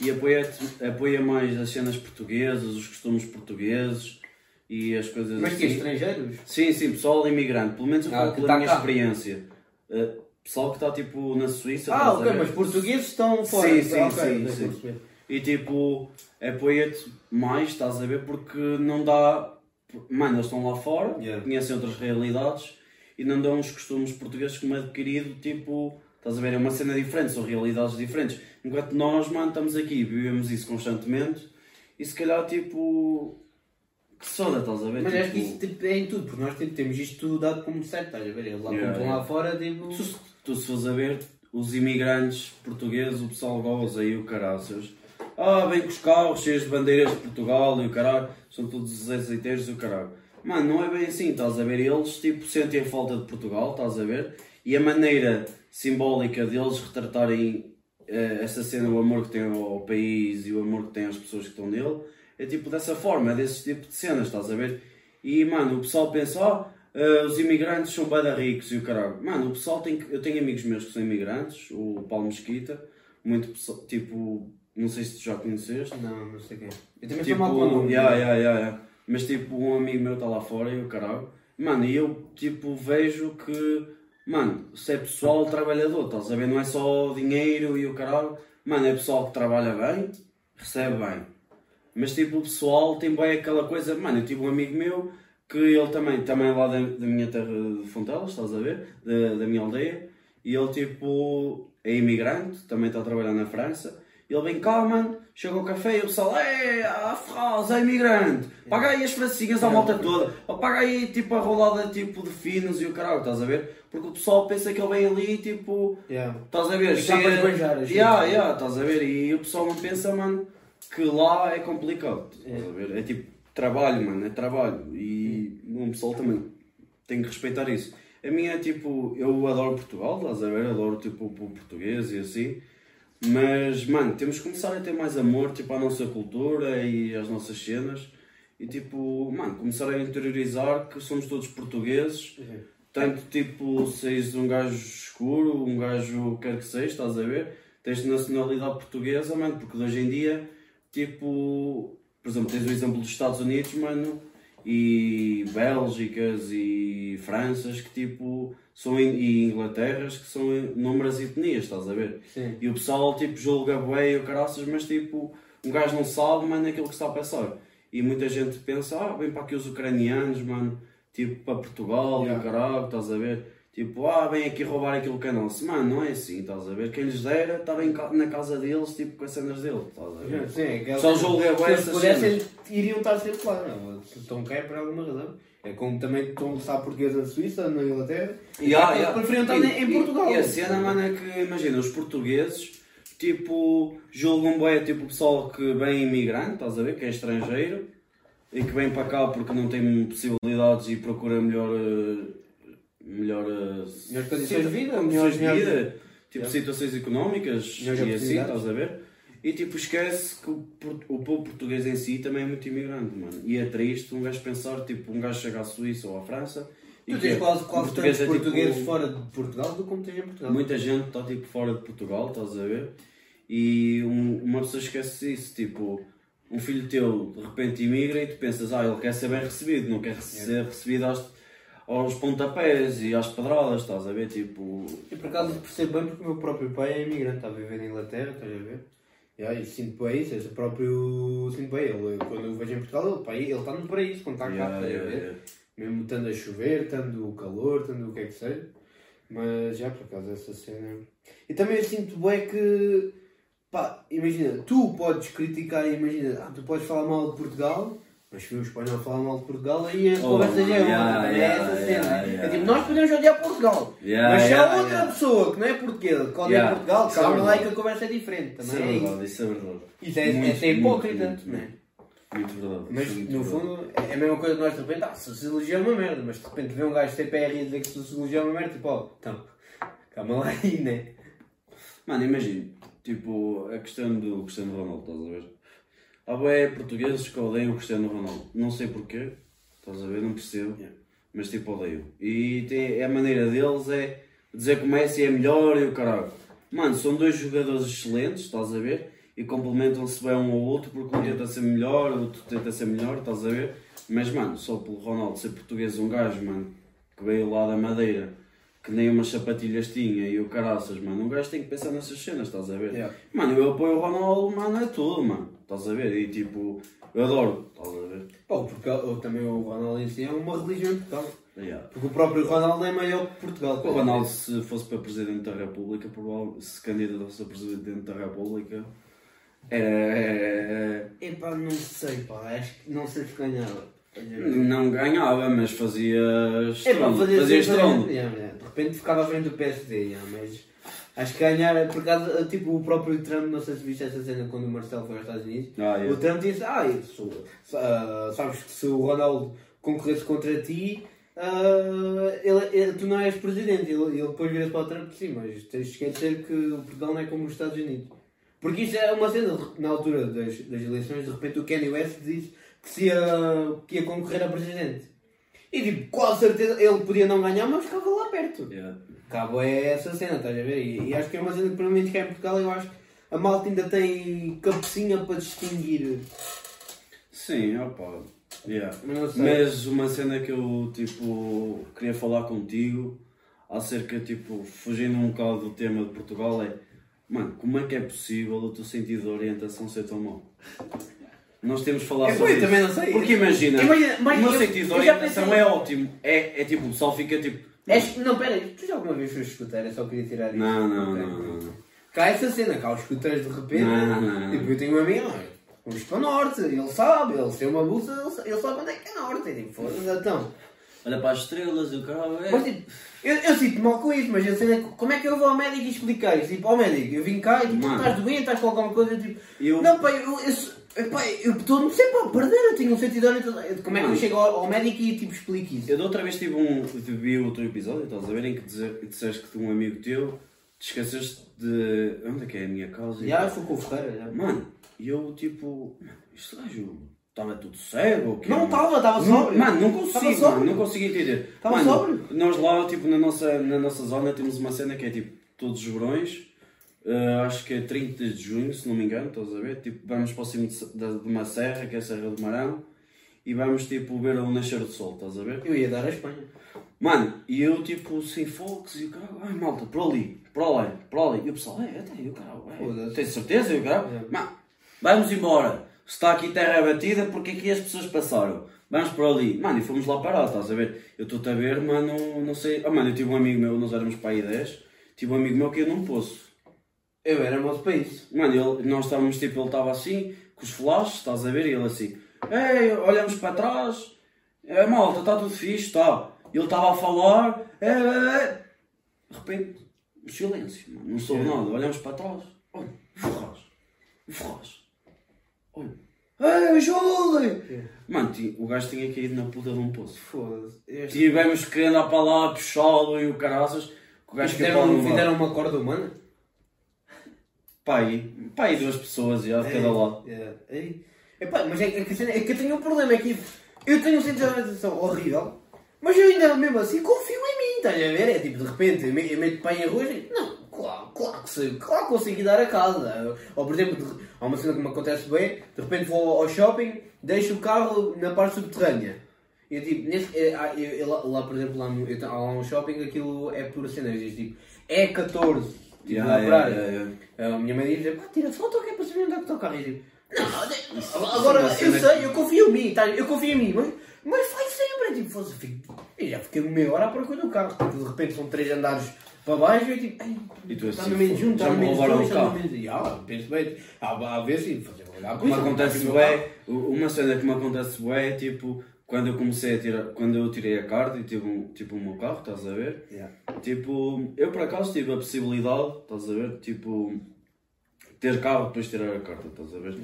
E apoia-te, apoia mais as cenas portuguesas, os costumes portugueses e as coisas Mas que assim. estrangeiros? Sim, sim, pessoal imigrante, pelo menos Ah, pela tá minha cá. experiência. Uh, pessoal que está tipo na Suíça, Ah, ok, mas portugueses estão fora. Sim, sim, Ok, sim, sim. perceber. E tipo, apoia-te mais, estás a ver? Porque não dá. Mano, eles estão lá fora, Yeah. conhecem outras realidades e não dão os costumes portugueses como adquirido, tipo. Estás a ver? É uma cena diferente, são realidades diferentes. Enquanto nós, mano, estamos aqui, vivemos isso constantemente e se calhar, tipo. Que soda, estás a ver? Mas tipo, acho que isso tipo, é em tudo, porque nós tipo, temos isto tudo dado como certo, estás a ver? Eles lá, Yeah, estão yeah. lá fora, tipo. Tu, tu se fores a ver, os imigrantes portugueses, o pessoal goza aí o caraças. Ah, vem com os carros cheios de bandeiras de Portugal e o caralho, são todos azeiteiros e o caralho. Mano, não é bem assim, estás a ver? Eles tipo sentem a falta de Portugal, estás a ver? E a maneira simbólica deles retratarem eh, essa cena, o amor que têm ao país e o amor que têm às pessoas que estão nele, é tipo dessa forma, é desse tipo de cenas, estás a ver? E mano, o pessoal pensa, ah, eh, os imigrantes são bada ricos e o caralho. Mano, o pessoal tem que. Eu tenho amigos meus que são imigrantes, o Paulo Mesquita, muito tipo, não sei se tu já conheceste. Não, não sei quem. Eu também Tipo, mal com o nome. yeah, yeah, yeah, yeah. mas tipo, um amigo meu está lá fora e o caralho. Mano, e eu tipo vejo que, mano, se é pessoal trabalhador, estás a ver? Não é só dinheiro e o caralho. Mano, é pessoal que trabalha bem, recebe bem. Mas tipo, o pessoal tem bem aquela coisa. Mano, eu tive um amigo meu que ele também, também é lá da, da minha terra de Fontelas, estás a ver? Da, da minha aldeia. E ele tipo é imigrante, também está a trabalhar na França. Ele vem cá, mano, chega ao café e o pessoal, é, a França, é imigrante, paga aí as francinhas à malta toda, ou paga aí tipo a rolada tipo de finos e o caralho, estás a ver? Porque o pessoal pensa que ele vem ali tipo. Yeah. Estás a ver? E cá para esbanjar as yeah, yeah, estás a ver? E o pessoal não pensa, mano, que lá é complicado. Estás a ver? É tipo trabalho, mano, é trabalho. E o pessoal também tem que respeitar isso. A minha é tipo, eu adoro Portugal, estás a ver? Adoro tipo o português e assim. Mas, mano, temos que começar a ter mais amor tipo, à nossa cultura e às nossas cenas. E tipo, mano, começar a interiorizar que somos todos portugueses. Tanto tipo, seis um gajo escuro, um gajo quer que seja, estás a ver? Tens nacionalidade portuguesa, mano, porque hoje em dia, tipo, por exemplo, tens o exemplo dos Estados Unidos, mano, e Bélgicas e Franças que tipo são in- e Inglaterras que são inúmeras etnias, estás a ver? Sim. E o pessoal tipo julga bué e o caraças, mas tipo, um gajo não sabe, mano, aquilo que está a pensar. E muita gente pensa, ah, vem para aqui os ucranianos, mano, tipo para Portugal e Yeah. o caralho, estás a ver? Tipo, ah, vem aqui roubar aquilo que é nosso. Mano, não é assim, estás a ver? Quem lhes dera estava em ca- na casa deles, tipo, com as cenas deles, estás a ver? Sim, é Só julga Se eles essas pudessem, iriam estar sempre lá. Não, se estão cá é por alguma razão. É como também estão a português na Suíça, na Inglaterra. Yeah, Eles yeah. preferiam estar E- em e- Portugal. E a cena, mano, é que, imagina, os portugueses, tipo, julgam bem, tipo, o pessoal que vem imigrante, estás a ver, que é estrangeiro, e que vem para cá porque não tem possibilidades e procura melhor... Melhor... eh, Melhores condições de vida, melhores- de vida, tipo, situações económicas e assim, estás a ver? E tipo, esquece que o, povo português em si também é muito imigrante, mano. E é triste um gajo pensar, tipo, um gajo chega à Suíça ou à França e Tu que tens quase, quase português tantos é, tipo, portugueses fora de Portugal do como tens em Portugal. Muita gente está tipo fora de Portugal, estás a ver? E um- uma pessoa esquece isso, tipo, um filho teu de repente imigra e tu pensas, ah, ele quer ser bem recebido, não quer ser recebido aos, aos pontapés e às pedradas, estás a ver? Tipo, E por acaso percebo bem porque o meu próprio pai é imigrante, está a viver na Inglaterra, estás a ver? E aí sinto bem isso, esse próprio sinto bem. Ele, quando eu vejo em Portugal, ele, pai, ele está no paraíso, quando está cá, yeah, estás a ver? yeah. Mesmo estando a chover, estando o calor, estando o que é que seja. Mas já por acaso essa cena. E também eu sinto bem que pá, imagina, tu podes criticar, imagina, ah, tu podes falar mal de Portugal, mas se o espanhol falar mal de Portugal, aí a Oh, conversa já é outra, é essa cena. É tipo, nós podemos odiar Portugal, Yeah, mas se há outra yeah. pessoa que não é portuguesa, que Yeah, Portugal, isso é calma lá e verdade. que a conversa é diferente. Isso Também é é isso. verdade, isso é verdade. Isso é, Muito, é muito, hipócrita, muito, não é? Muito verdade. Mas isso é muito no verdade. fundo é a mesma coisa que nós de repente, ah, sociologia é uma merda, mas de repente vê um gajo CPR e dizer que sociologia é uma merda, tipo, ó, então, calma lá aí, né? Mano, imagina, tipo, a questão do Cristiano Ronaldo, estás a ver? Há bué portugueses que odeiam o Cristiano Ronaldo. Não sei porquê, estás a ver? Não percebo. Mas tipo, odeio. E tem, a maneira deles é dizer que o Messi é melhor e o caralho. Mano, são dois jogadores excelentes, estás a ver? E complementam-se bem um ao outro porque um tenta ser melhor, o outro tenta ser melhor, estás a ver? Mas, mano, só pelo Ronaldo ser português, um gajo, mano, que veio lá da Madeira, que nem umas sapatilhas tinha e o caraças, mano, um gajo tem que pensar nessas cenas, estás a ver? Yeah. Mano, eu apoio o Ronaldo, mano, é tudo, mano, estás a ver? E tipo, eu adoro, estás a ver? Pô, porque eu, também o Ronaldo em si é uma religião em Portugal. Yeah. Porque o próprio Ronaldo é maior que Portugal. O Ronaldo, se fosse para Presidente da República, provavelmente, se candidatasse a Presidente da República, era- Epá, não sei, pá, acho que não sei se ganhava. Não ganhava, mas fazia. É pá, estrondo, fazia, fazia fazia- estrondo. yeah, yeah. De repente ficava à frente do PSD, yeah, mas acho que ganhar, por causa, tipo, o próprio Trump, não sei se viste essa cena quando o Marcelo foi aos Estados Unidos. Ah, yeah. O Trump disse, ah, isso, ah, sabes que se o Ronaldo concorresse contra ti, ah, ele, ele- tu não és presidente. Ele, ele depois vira-se para o Trump, sim, mas tens de esquecer que o Portugal não é como os Estados Unidos. Porque isso é uma cena, na altura das, das eleições, de repente o Kanye West disse que, se ia, que ia concorrer a presidente. E tipo, com certeza ele podia não ganhar, mas ficava lá perto. Yeah. Cabo é essa cena, estás a ver? E, e acho que é uma cena que, pelo menos, é em Portugal, eu acho que a malta ainda tem cabecinha para distinguir. Sim, opa. Yeah. Mas uma cena que eu tipo queria falar contigo acerca, tipo, fugindo um bocado do tema de Portugal é mano, como é que é possível o teu sentido de orientação ser tão mau? Nós temos de falar É, sobre pois, isso. também não sei. Porque imagina, Imagina, mas o meu eu- sentido de orientação pensei- é ótimo. É, é tipo, o pessoal fica tipo. És- não, pera aí, tu já alguma vez foste escutar? Eu só queria tirar isso. Não, não, não, não, não. Cá essa cena, cá os escuteiros de repente. Não, não, não. Tipo, eu tenho um amigo, "Ah, vamos para o norte, ele sabe, ele tem uma bolsa, ele sa- ele sabe onde é que é norte. E tipo, foda-se, então. Olha para as estrelas e o caralho. É. Mas tipo, eu, eu sinto mal com isso, mas a cena é como é que eu vou ao médico e explicar isso? Tipo, ao médico, eu vim cá e tipo, Mano. estás doente, estás com alguma coisa, tipo, Eu- não pai, eu, eu, epá, eu estou sempre a perder, eu tenho um sentido de. Como é que eu chego ao, ao médico e tipo explico isso? Eu da outra vez tive um. vi outro episódio, estás a ver, em que disseste que um amigo teu te esqueceste de. Onde é que é a minha causa? Já fui com o Ferreira, já. Mano, e eu tipo. Isto gajo estava tudo cego ou quê? Não estava, estava sóbrio. Mano, não consigo, mano, não consigo entender. Estava sóbrio. Nós lá, tipo, na nossa, na nossa zona temos uma cena que é tipo, todos os verões, eh, acho que é 30 de junho, se não me engano, estás a ver? Tipo, vamos para o cimo de, de, de uma serra, que é a Serra do Marão, e vamos tipo ver o nascer do sol, estás a ver? Eu ia dar a Espanha. Mano, e eu tipo sem focos e o caralho, ai malta, para ali, para lá, para ali. E o pessoal, é, até, o caralho, é, tens certeza? E o caralho, É. mano, vamos embora. Se está aqui terra batida, porque aqui as pessoas passaram. Vamos para ali. Mano, e fomos lá parar, estás a ver? Eu estou-te a ver, mano, não sei. Ah, mano, eu tive um amigo meu, nós éramos para aí 10, tive um amigo meu que ia num poço. Eu era moço para isso. Mano, ele, nós estávamos tipo, ele estava assim, com os flashes, estás a ver? E ele assim, ei, olhamos para trás, é malta, está tudo fixe, está. Ele estava a falar, é, é, é. De repente, silêncio, mano, não soube nada, olhamos para trás, olha, Ferraz, Ferraz, olha, ei, ajudem! Mano, ti- o gajo tinha caído na puta de um poço. Foda-se. Este- Tivemos que andar para lá, puxá-lo e o caraças, que o gajo que Fizeram, fizeram uma corda humana? Pai, pai duas pessoas já de cada lado. É, é. Epá, mas é, que- é, que é que eu tenho um problema, é que eu tenho um centro de organização horrível, mas eu ainda mesmo assim confio em mim, estás a ver? É tipo, de repente, eu me- eu meto pai em arroz e, não, claro, claro que sei, claro que consigo dar a casa. Ou por exemplo, de- há uma cena que me acontece bem, de repente vou ao shopping, deixo o carro na parte subterrânea. E eu tipo, nesse, é, eu- eu lá, lá, por exemplo, lá, no, há lá um shopping, aquilo é por cena, diz tipo, é 14, tipo, Yeah, na yeah, praia. yeah, yeah. A minha mãe diz, pá, tira foto que é para saber onde é que está o carro. E eu digo, não, de- agora eu sei, eu confio em mim, tá? eu confio em mim, mas, mas faz sempre, é tipo, fosse, fico, eu já fiquei meia hora à procura do carro, tipo, de repente são três andares para baixo e eu tipo, E tu está assim, no menos um, está no me menos roubaram dois, está no carro. menos... E, ah, penso bem, há, há vezes, fazer olhar O que me acontece bué, uma cena que me acontece bué é tipo, quando eu comecei a tirar, quando eu tirei a carta e tive um, tipo o meu carro, estás a ver? Tipo, eu por acaso tive a possibilidade, estás a ver? Tipo, ter carro depois de tirar a carta, estás a ver?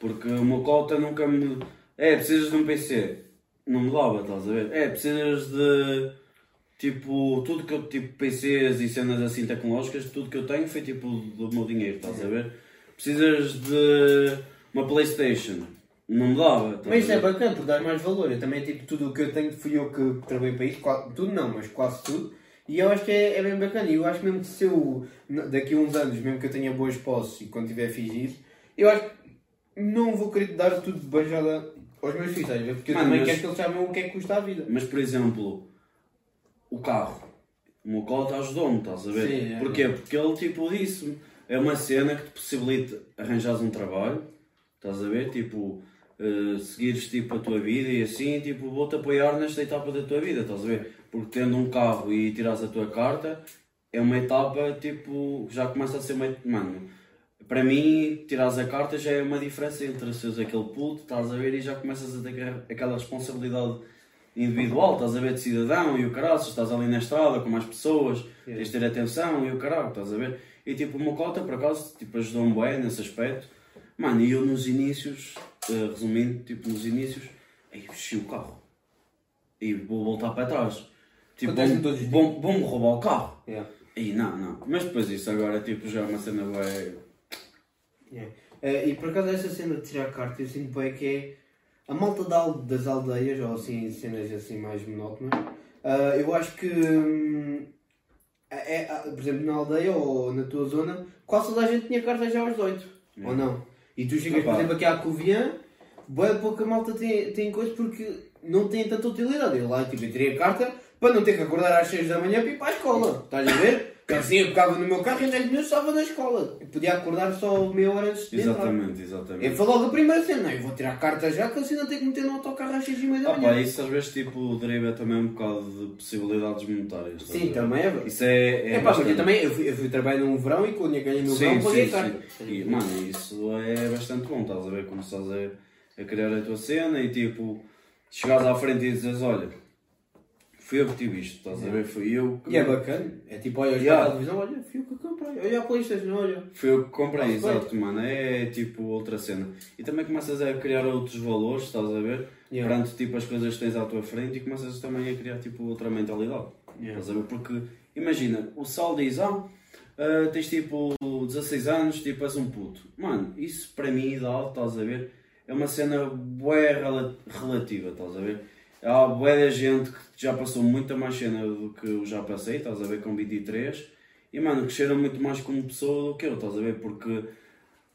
Porque o meu cota nunca me. É, precisas de um PC. Não me dava, estás a ver? É, precisas de. Tipo, tudo que eu. Tipo, PCs e cenas assim tecnológicas, tudo que eu tenho foi tipo do meu dinheiro, estás a ver? Precisas de uma Playstation. Não me dava. Mas isso é bacana, porque dá mais valor. Eu também, tipo, tudo o que eu tenho fui eu que trabalhei para isso, quase, tudo não, mas quase tudo. E eu acho que é, é bem bacana. E eu acho mesmo que se eu, daqui a uns anos, mesmo que eu tenha boas posses e quando tiver fiz isso, eu acho que não vou querer dar tudo de beijada aos meus filhos, ver? Porque eu Mano, também mas- quero que eles saibam o que é que custa a vida. Mas, por exemplo, o carro. O meu cota ajudou-me, estás a ver? Sim, é. Porquê? Porque ele, tipo, disse-me. É uma cena que te possibilita arranjares um trabalho, estás a ver? Tipo, eh, seguires, tipo, a tua vida e assim, tipo, vou-te apoiar nesta etapa da tua vida, estás a ver? Porque tendo um carro e tirares a tua carta, é uma etapa, tipo, já começa a ser uma... Mano, para mim, tirares a carta já é uma diferença entre seres aquele puto, estás a ver, e já começas a ter aquela- responsabilidade individual, estás a ver, de cidadão e o caralho, estás ali na estrada com mais pessoas, tens de ter atenção e o caralho, estás a ver? E tipo, meu cota, por acaso, tipo, ajudou-me bem nesse aspecto. Mano, e eu nos inícios, eh, resumindo, tipo, nos inícios, aí enchi o carro. E vou voltar para trás. Tipo, Acontece vão- todos os vão- vão-me roubar o carro. Yeah. E não, não. Mas depois isso agora, tipo, já é uma cena bem... Yeah. Eh, e por acaso essa cena de tirar carta, eu sinto bem que é a malta da al- das aldeias, ou assim, cenas assim mais monótonas, ah, eu acho que, hum, é, é, por exemplo, na aldeia ou na tua zona, quase toda a gente tinha carta já aos 18, ou não? E tu chegas, por exemplo, aqui à Covilhã, bem pouca malta tem, tem coisa porque não tem tanta utilidade. Eu lá, tipo, eu tirei a carta para não ter que acordar às 6 da manhã para ir para a escola, estás a ver? Porque assim eu pegava no meu carro e em 10 minutos estava na escola. Eu podia acordar só meia hora antes de. Exatamente, É, exatamente. foi logo a primeira cena, não, eu vou tirar a carta já que assim não tenho que meter no autocarro às 6 e meia da Ah manhã. pá, isso às vezes, tipo, deriva também um bocado de possibilidades monetárias. estás Sim, também é. Isso é... é, É, pá, mas eu também, eu fui, eu fui trabalhar num verão e quando eu ganhei no verão Sim, paguei sim, a carta. E, mano, isso é bastante bom, estás a ver? Começas a, a criar a tua cena e tipo, chegares à frente e dizes, olha, fui eu que tive isto, estás a ver? Fui eu que, E é bacana. É tipo, olha, Yeah. a televisão, olha, fui eu que comprei. Olha a Playstation, olha. fui eu que comprei, exato, mano. É tipo outra cena. E também começas a criar outros valores, estás a ver? Yeah. Perante tipo as coisas que tens à tua frente e começas também a criar tipo outra mentalidade. Yeah. Estás a ver? Porque imagina, o Sal diz, ah, ah, tens tipo 16 anos, tipo és um puto. Mano, isso para mim, idade, estás a ver? É uma cena rela- relativa, estás a ver? Há da gente que já passou muita mais cena do que eu já passei, estás a ver, com 23. E mano, cresceram muito mais como pessoa do que eu, estás a ver? Porque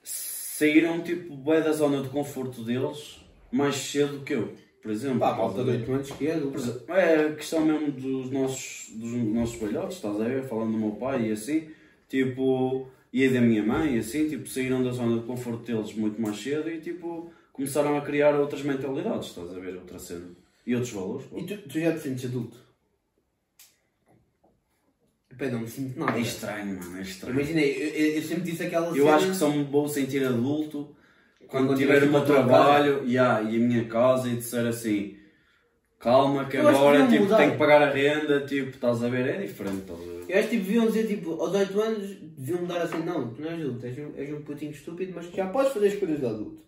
saíram tipo bué da zona de conforto deles mais cedo do que eu, por exemplo. Pá, a estás malta a de ver? 8 anos que é exemplo, É a questão mesmo dos nossos, dos nossos velhotes, estás a ver? Falando do meu pai e assim, tipo, e da minha mãe e assim, tipo, saíram da zona de conforto deles muito mais cedo e tipo, começaram a criar outras mentalidades, estás a ver? Outra cena. E outros valores. E tu, tu já te sentes adulto? Pá, não me sinto nada. É estranho, mano, é estranho. Imagina, eu, eu, eu sempre disse aquela Eu cena- acho que só me vou sentir adulto quando, Quando tiver o meu trabalho yeah, e a minha casa e disser assim. Calma que Eu acho que agora deviam tipo, mudar. tenho que pagar a renda, tipo, estás a ver? É diferente, estás a ver? Eu acho que tipo, deviam dizer, tipo, aos 8 anos, deviam dar assim, não, tu não és adulto, és um, és um putinho estúpido, mas já podes fazer as coisas de adulto.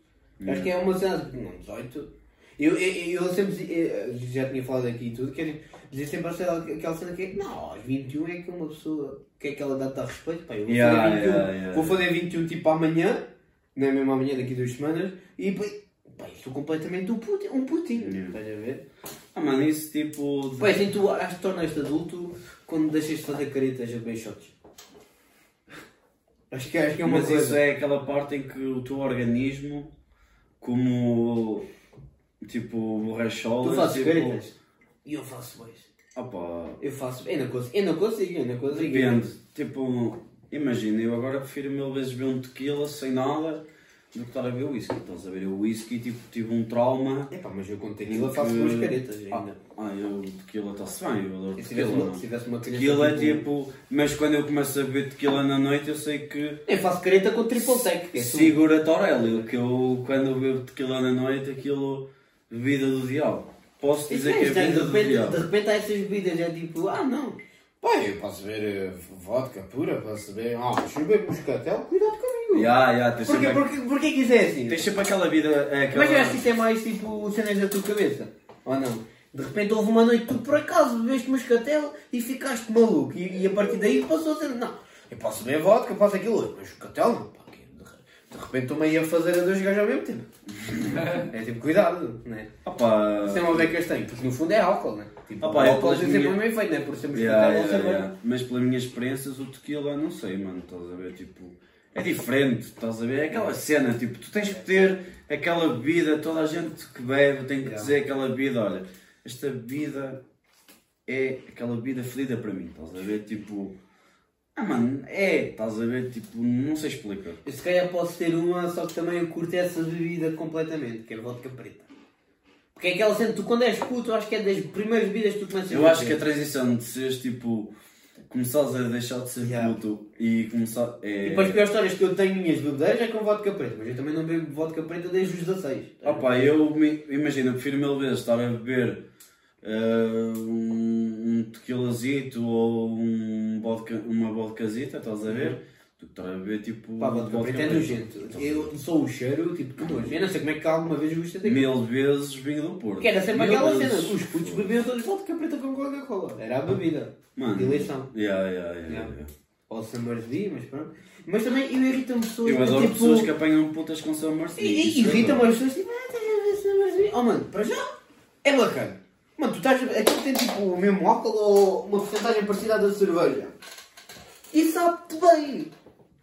Acho que é uma cena, tipo, não, 18. Eu, eu, eu sempre eu já tinha falado aqui e tudo, que é, dizia sempre aquela, cena que é, não, aos 21 é que uma pessoa, que é aquela data a respeito, pá, eu vou, Yeah, fazer 21, yeah, yeah. vou fazer 21 tipo amanhã, não é mesmo amanhã, daqui a duas semanas, e pá, pá, estou completamente um putin, um putin Yeah. estás a ver? Ah, mano, isso tipo. de- Pá, assim tu acho que tornas-te adulto quando deixas de fazer caretas a bem shots. Acho que, acho que é uma Mas coisa. isso é aquela parte em que o teu organismo, como. Tipo, borracholas. Tu fazes tipo, caretas? E eu faço bois. Opa, Eu faço. Eu não consigo, eu não consigo, eu não consigo. depende. Tipo, imagina, eu agora prefiro mil vezes ver um tequila sem nada do que estar a ver whisky. Estás a ver? Eu whisky, tipo, tive um trauma. Epá, mas eu com tequila faço que- boas caretas Ah, ainda. ah, eu tequila está-se bem, eu adoro E se tequila. tivesse uma, se tivesse uma Tequila é tipo. Mas quando eu começo a beber tequila na noite, eu sei que. Eu faço careta com triple sec. é. Segura Torelli, que eu quando eu bebo tequila na noite, aquilo. Bebida do diabo. Posso Isso dizer é que é estranho, de bebida do repente, de diabo. repente há essas bebidas, é tipo, ah não. Pai, eu posso beber eh, vodka pura, posso beber. Ah, mas se eu bebo moscatel, cuidado comigo. Ya, ya, tens Porquê, sempre, porquê, porquê que isso é assim? tens sempre aquela vida. é, Aquela... Mas eu acho que isso é mais tipo cenas da tua cabeça. Ou não? De repente houve uma noite que tu por acaso bebeste moscatel e ficaste maluco. E, e a partir daí passou a ser. Não, eu posso beber vodka, posso aquilo. Mas moscatel não. Pá, de, repente estou meio a fazer a dois gajos ao mesmo tempo. é tipo, cuidado, né? Opa, Isso é uma beca estranho, porque no fundo é álcool, né? Tipo, Opa, o eu álcool tem sempre minhas- o mesmo efeito, né? Por ser moscatel, Ya, ou ya, ser ya. Mas pelas minhas experiências, o tequila, não sei, mano, estás a ver? Tipo, é diferente, estás a ver? É aquela cena, tipo, tu tens que ter aquela bebida, toda a gente que bebe tem que Ya. dizer aquela bebida, olha, esta bebida é aquela bebida fedida para mim, estás a ver? Tipo, ah, mano, é, estás a ver? Tipo, não sei explicar. Eu se calhar posso ter uma, só que também eu curto essa bebida completamente, que é vodka preta. Porque é aquela cena, tu quando és puto, acho que é das primeiras bebidas que tu começas Eu a acho que a transição de seres tipo. Começares a deixar de ser Yeah. puto e começar. É... E depois as piores histórias que eu tenho minhas bebedeiras é com vodka preta, mas eu também não bebo vodka preta desde os 16. Opa, eu imagina, eu prefiro mil vezes estar a beber ah, um, um tequilazito ou um vodka, uma vodkazita, estás a ver? Que estar a beber tipo. Pá, vodka preta é nojento. Eu sou o cheiro, tipo, que nojo. Eu não sei como é que alguma vez gostei daquilo. Mil vezes vinho do Porto. Que era sempre Mil aquela vezes. cena, os putos bebiam todos vodka preta com Coca-Cola. Era a bebida. Mano. De eleição. Yeah, yeah, yeah, Yeah. yeah. Ou Summer's Bee, mas pronto. Mas também eu irrita-me pessoas Eu adoro tipo, pessoas que apanham putas com Summer E, e irrita-me as pessoas tipo, ah, estás a ver Summer's Bee? Oh mano, para já é bacana. Mano, tu estás. Aquilo tem tipo o mesmo álcool ou uma porcentagem parecida à da cerveja. E sabe-te bem.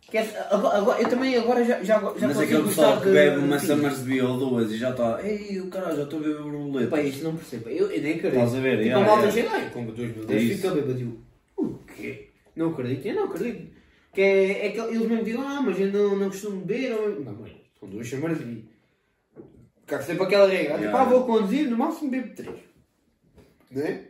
Que é- agora, agora- eu também agora já, já, já Mas aquele pessoal que bebe uma de- Summersby ou duas e já está, ei, o caralho, já estou a beber borboleta. Pá, isto não percebo. Eu, eu nem acredito. Estás a ver? Tipo, a malta chega aí, com dois mil É fica bêbado. Eu, o quê? Não acredito. Eu não acredito. Que é, é que eles mesmo dizem, ah, mas eu não, não costumo beber. Ou... Não, mas são duas de Ficar sempre aquela regra. Tipo, Yeah. ah, vou conduzir, no máximo bebo três. Não é?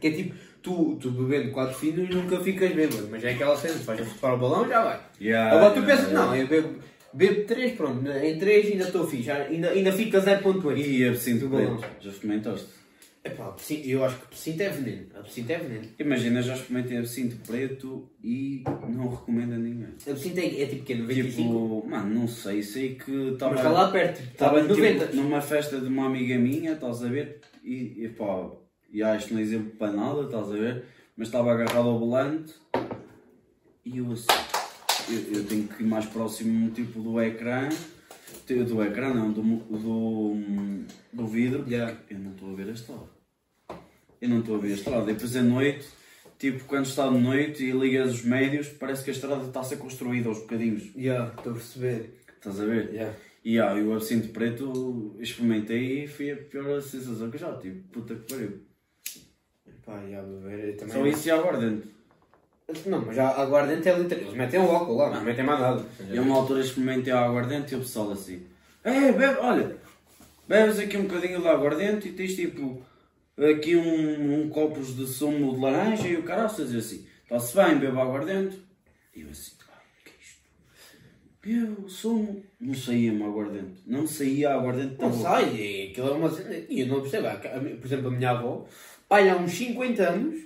Que é tipo, tu, tu bebendo quatro finos nunca ficas bêbado. Mas é aquela cena, vais para o balão já vai. Yeah, Agora tu yeah, pensas, yeah. não, eu bebo, bebo 3, pronto, em 3 ainda estou fixe, ainda, ainda fica 0.8. E absinto Do balão. preto, já experimentaste? Epá, eu acho que absinto é veneno. Absinto é veneno. Imagina, já experimentei absinto preto e não recomendo a ninguém. Absinto é, é tipo que 95? Tipo, mano, não sei, sei que estava mas lá perto, estava 90. tipo, numa festa de uma amiga minha, estás a ver? E, e pá, e ah, isto não é exemplo para nada, estás a ver? Mas estava agarrado ao volante e eu assim, eu, eu tenho que ir mais próximo tipo do ecrã, do ecrã não, do, do, do vidro, Yeah. eu não estou a ver a estrada. Eu não estou a ver a estrada. E depois à noite, tipo, quando está de noite e ligas os médios, parece que a estrada está a ser construída aos bocadinhos. Já, estou a perceber. Estás a ver? Já. E ah, eu absinto preto experimentei e foi a pior sensação que eu já tive. Puta que pariu. Pá, já beber eu também. Só isso e aguardente. Não, mas já aguardente é literal. Eles metem o álcool lá, não metem mais nada. E a uma altura experimentei a aguardente e o pessoal assim. É, bebe, olha, bebes aqui um bocadinho de aguardente e tens tipo aqui um, um copos de sumo de laranja e o caraças e assim. Está-se bem, bebe aguardente. E eu assim, "Ah, o que é sumo. Não saía-me aguardente. Não saía aguardente da Não boca. sai, e aquilo é uma cena. E eu não percebo. Por exemplo, a minha avó, pai, há uns 50 anos,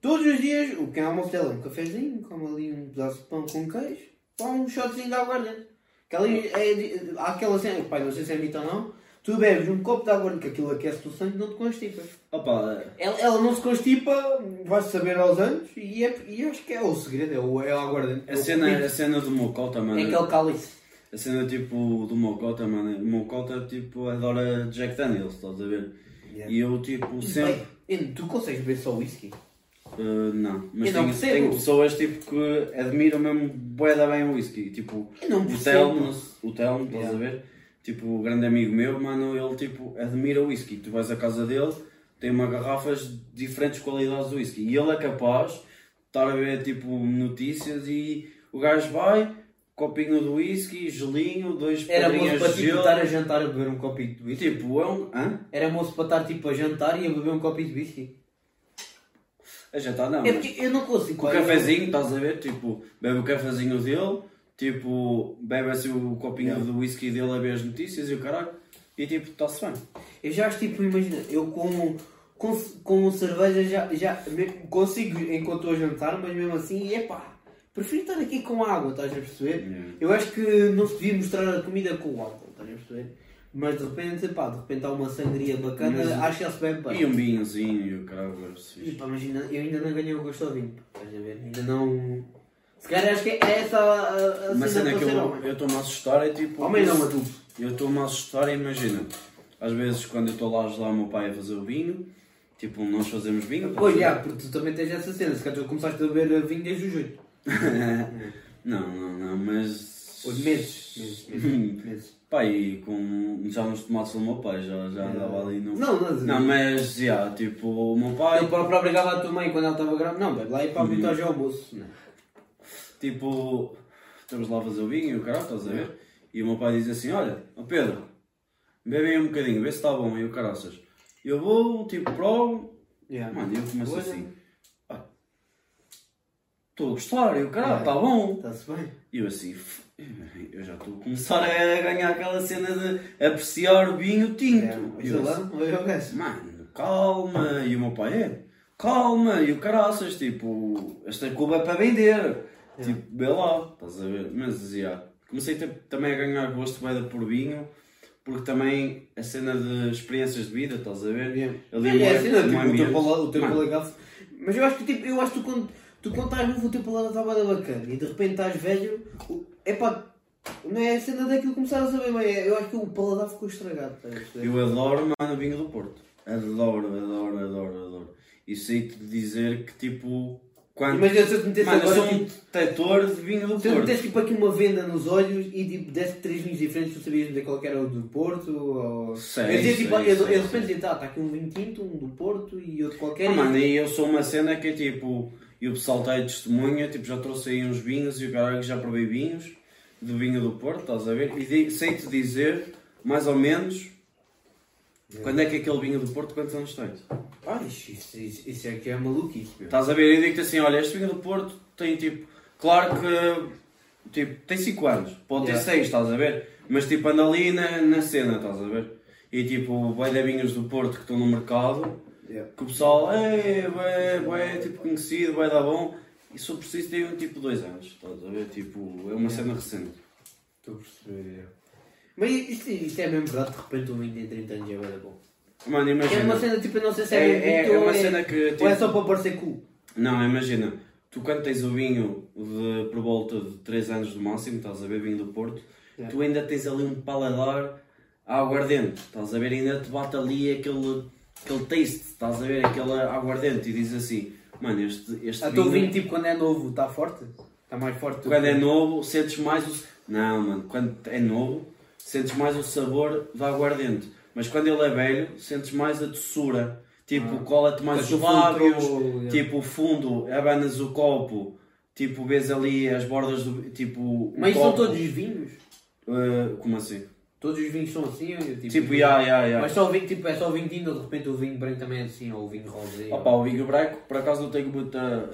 todos os dias, o que é almoço dela? Um cafezinho, come ali um pedaço de pão com queijo, pá, um shotzinho de aguardente. Que ali é, há aquela cena, pai, não sei se é mito ou não, Tu bebes um copo de água, que aquilo aquece o sangue, não te constipas. Opa, Ela, ela não se constipa, vai-se saber aos anos, e, é, e acho que é o segredo, é, o, é a aguardente. a cena, a cena do Mocota, mano. É aquele cálice. A cena tipo do Mocota, mano. O Mocota tipo adora Jack Daniels, estás a ver? Yeah. E eu tipo sempre. Bem, tu consegues beber só whisky? Uh, não, mas Eu não tenho, percebo. tenho pessoas tipo que admiram mesmo bué da bem o whisky. Tipo, Eu não o. Telmo, o Telmo, estás Yeah. a ver? Tipo, o grande amigo meu, mano, ele tipo admira o whisky. Tu vais à casa dele, tem uma garrafas de diferentes qualidades de whisky. E ele é capaz de estar a ver tipo notícias e o gajo vai, copinho de whisky, gelinho, dois Era moço para de tipo, estar a jantar a beber um copinho de whisky? tipo, é um. Hã? Era moço para estar tipo a jantar e a beber um copinho de whisky? A jantar não. É porque eu não consigo. Com o cafezinho, estás a ver? Tipo, bebe o cafezinho dele, tipo, bebe assim o copinho Yeah. do whisky dele a ver as notícias e o caralho, e tipo, está-se bem. Eu já acho tipo, imagina, eu com, com, com cerveja já, já consigo enquanto estou a jantar, mas mesmo assim, epá, prefiro estar aqui com água, estás a perceber? Yeah. Eu acho que não se devia mostrar a comida com álcool, estás a perceber? Mas de repente, pá, de repente há uma sangria bacana, Mas- acho que já se bebe bem. E um vinhozinho e o caralho, gosto E, pá, mas ainda, eu ainda não ganhei o gosto ao vinho, estás a ver? Ainda não. Se calhar acho que é essa a, a Uma cena que eu estou-me a assustar é tipo. Homem não, adulto. Eu estou-me a assustar e imagina, às vezes quando eu estou lá a ajudar o meu pai a fazer o vinho, tipo, nós fazemos vinho. Pois, já, porque tu também tens essa cena, se calhar tu começaste a beber vinho desde os 8. Não, não, não, mas. Ou de meses. Meses, meses. meses. Pá, e com. Já nos tomates do meu pai, já, já andava ali no. Não, não, Não, mas, já, tipo, o meu pai. Ele próprio obrigava a tua mãe quando ela estava grávida. Não, bebe lá e para já ao almoço. Não. Tipo, estamos lá a fazer o vinho e o caralho, estás a ver? E o meu pai diz assim: Olha, ó Pedro, bebe aí um bocadinho, vê se está bom. E o caraças, eu vou, tipo, provo. Yeah. Mano, eu começo Olha. assim: "Ah, Estou a gostar, e o caralho, está bom. Está-se bem. E eu assim, "F- eu já estou a começar a ganhar aquela cena de apreciar o vinho tinto. Yeah. E eu lá, assim. Mano, calma. E o meu pai é, calma. E o caraças, tipo, esta Cuba é para vender. Tipo, vê lá, estás a ver? Mas dizia, comecei a também a ganhar gosto bem por vinho, porque também a cena de experiências de vida, estás a ver? Yeah. Ali É, é assim, não, um tipo, o teu paladar- o teu paladar- Mas eu acho que tipo, eu acho que tu quando, tu quando estás novo o teu paladar está bem bacana e de repente estás velho, é pá, não é a cena daquilo começar a saber bem, é- eu acho que o paladar ficou estragado. Eu adoro, mano, vinho do Porto. Adoro, adoro, adoro, adoro. E sei-te dizer que, tipo, quando... Imagina se eu te metesse Mano, eu agora, sou um tipo, detector de vinho do se eu te Porto. metesse tipo aqui uma venda nos olhos e tipo desse três vinhos diferentes, tu sabias dizer qual que era o do Porto ou... Sei, eu dizia tipo, sei, eu, eu sei, de repente dizia, tá, está aqui um vinho tinto, um do Porto e outro qualquer. Ah, e- mano, e eu sou uma cena que é tipo, e o pessoal está aí testemunha, tipo, já trouxe aí uns vinhos e o caralho já provei vinhos do vinho do Porto, estás a ver? E sei-te dizer, mais ou menos, quando é que aquele vinho do Porto, quantos anos tem? Ah, isso, isso, é que é maluquice, meu. Estás a ver? Eu digo-te assim, olha, este vinho do Porto tem tipo, claro que, tipo, tem 5 anos, pode ter Yeah. 6, estás a ver? Mas tipo, anda ali na, na cena, estás a ver? E tipo, vai de vinhos do Porto que estão no mercado, Yeah. que o pessoal, é, vai, tipo, conhecido, vai dar bom, e eu preciso tem um tipo 2 anos, estás a ver? Tipo, é uma cena recente. Estou a perceber, é. Mas isto, isto é mesmo verdade, de repente um vinho tem 30 anos e é bué da bom. Mano, É imagina. uma cena tipo, eu não sei se é, É- é- é uma cena que, Ou é tipo- só para parecer cool. Não, imagina, tu quando tens o vinho de, por volta de 3 anos do máximo, estás a ver vinho do Porto, Yeah. tu ainda tens ali um paladar aguardente, estás a ver, ainda te bate ali aquele, aquele taste, estás a ver, aquele aguardente e dizes assim, mano, este, este A teu vinho, tipo, quando é novo, está forte? Está mais forte? quando é novo, sentes mais o... Não, mano, quando é novo, sentes mais o sabor do aguardente, mas quando ele é velho, sentes mais a doçura. Tipo, Ah. cola-te mais os lábios, tipo o fundo, abanas o copo, tipo vês ali as bordas do. Tipo. Mas são copo. todos os vinhos? Uh, como assim? Todos os vinhos são assim? Tipo, Tipo, ya, ya, ya. Mas só o vinho, tipo, é só o vinho tinto ou de repente o vinho branco também é assim, ou o vinho rosa? Opa, o vinho branco, por acaso não tenho muita.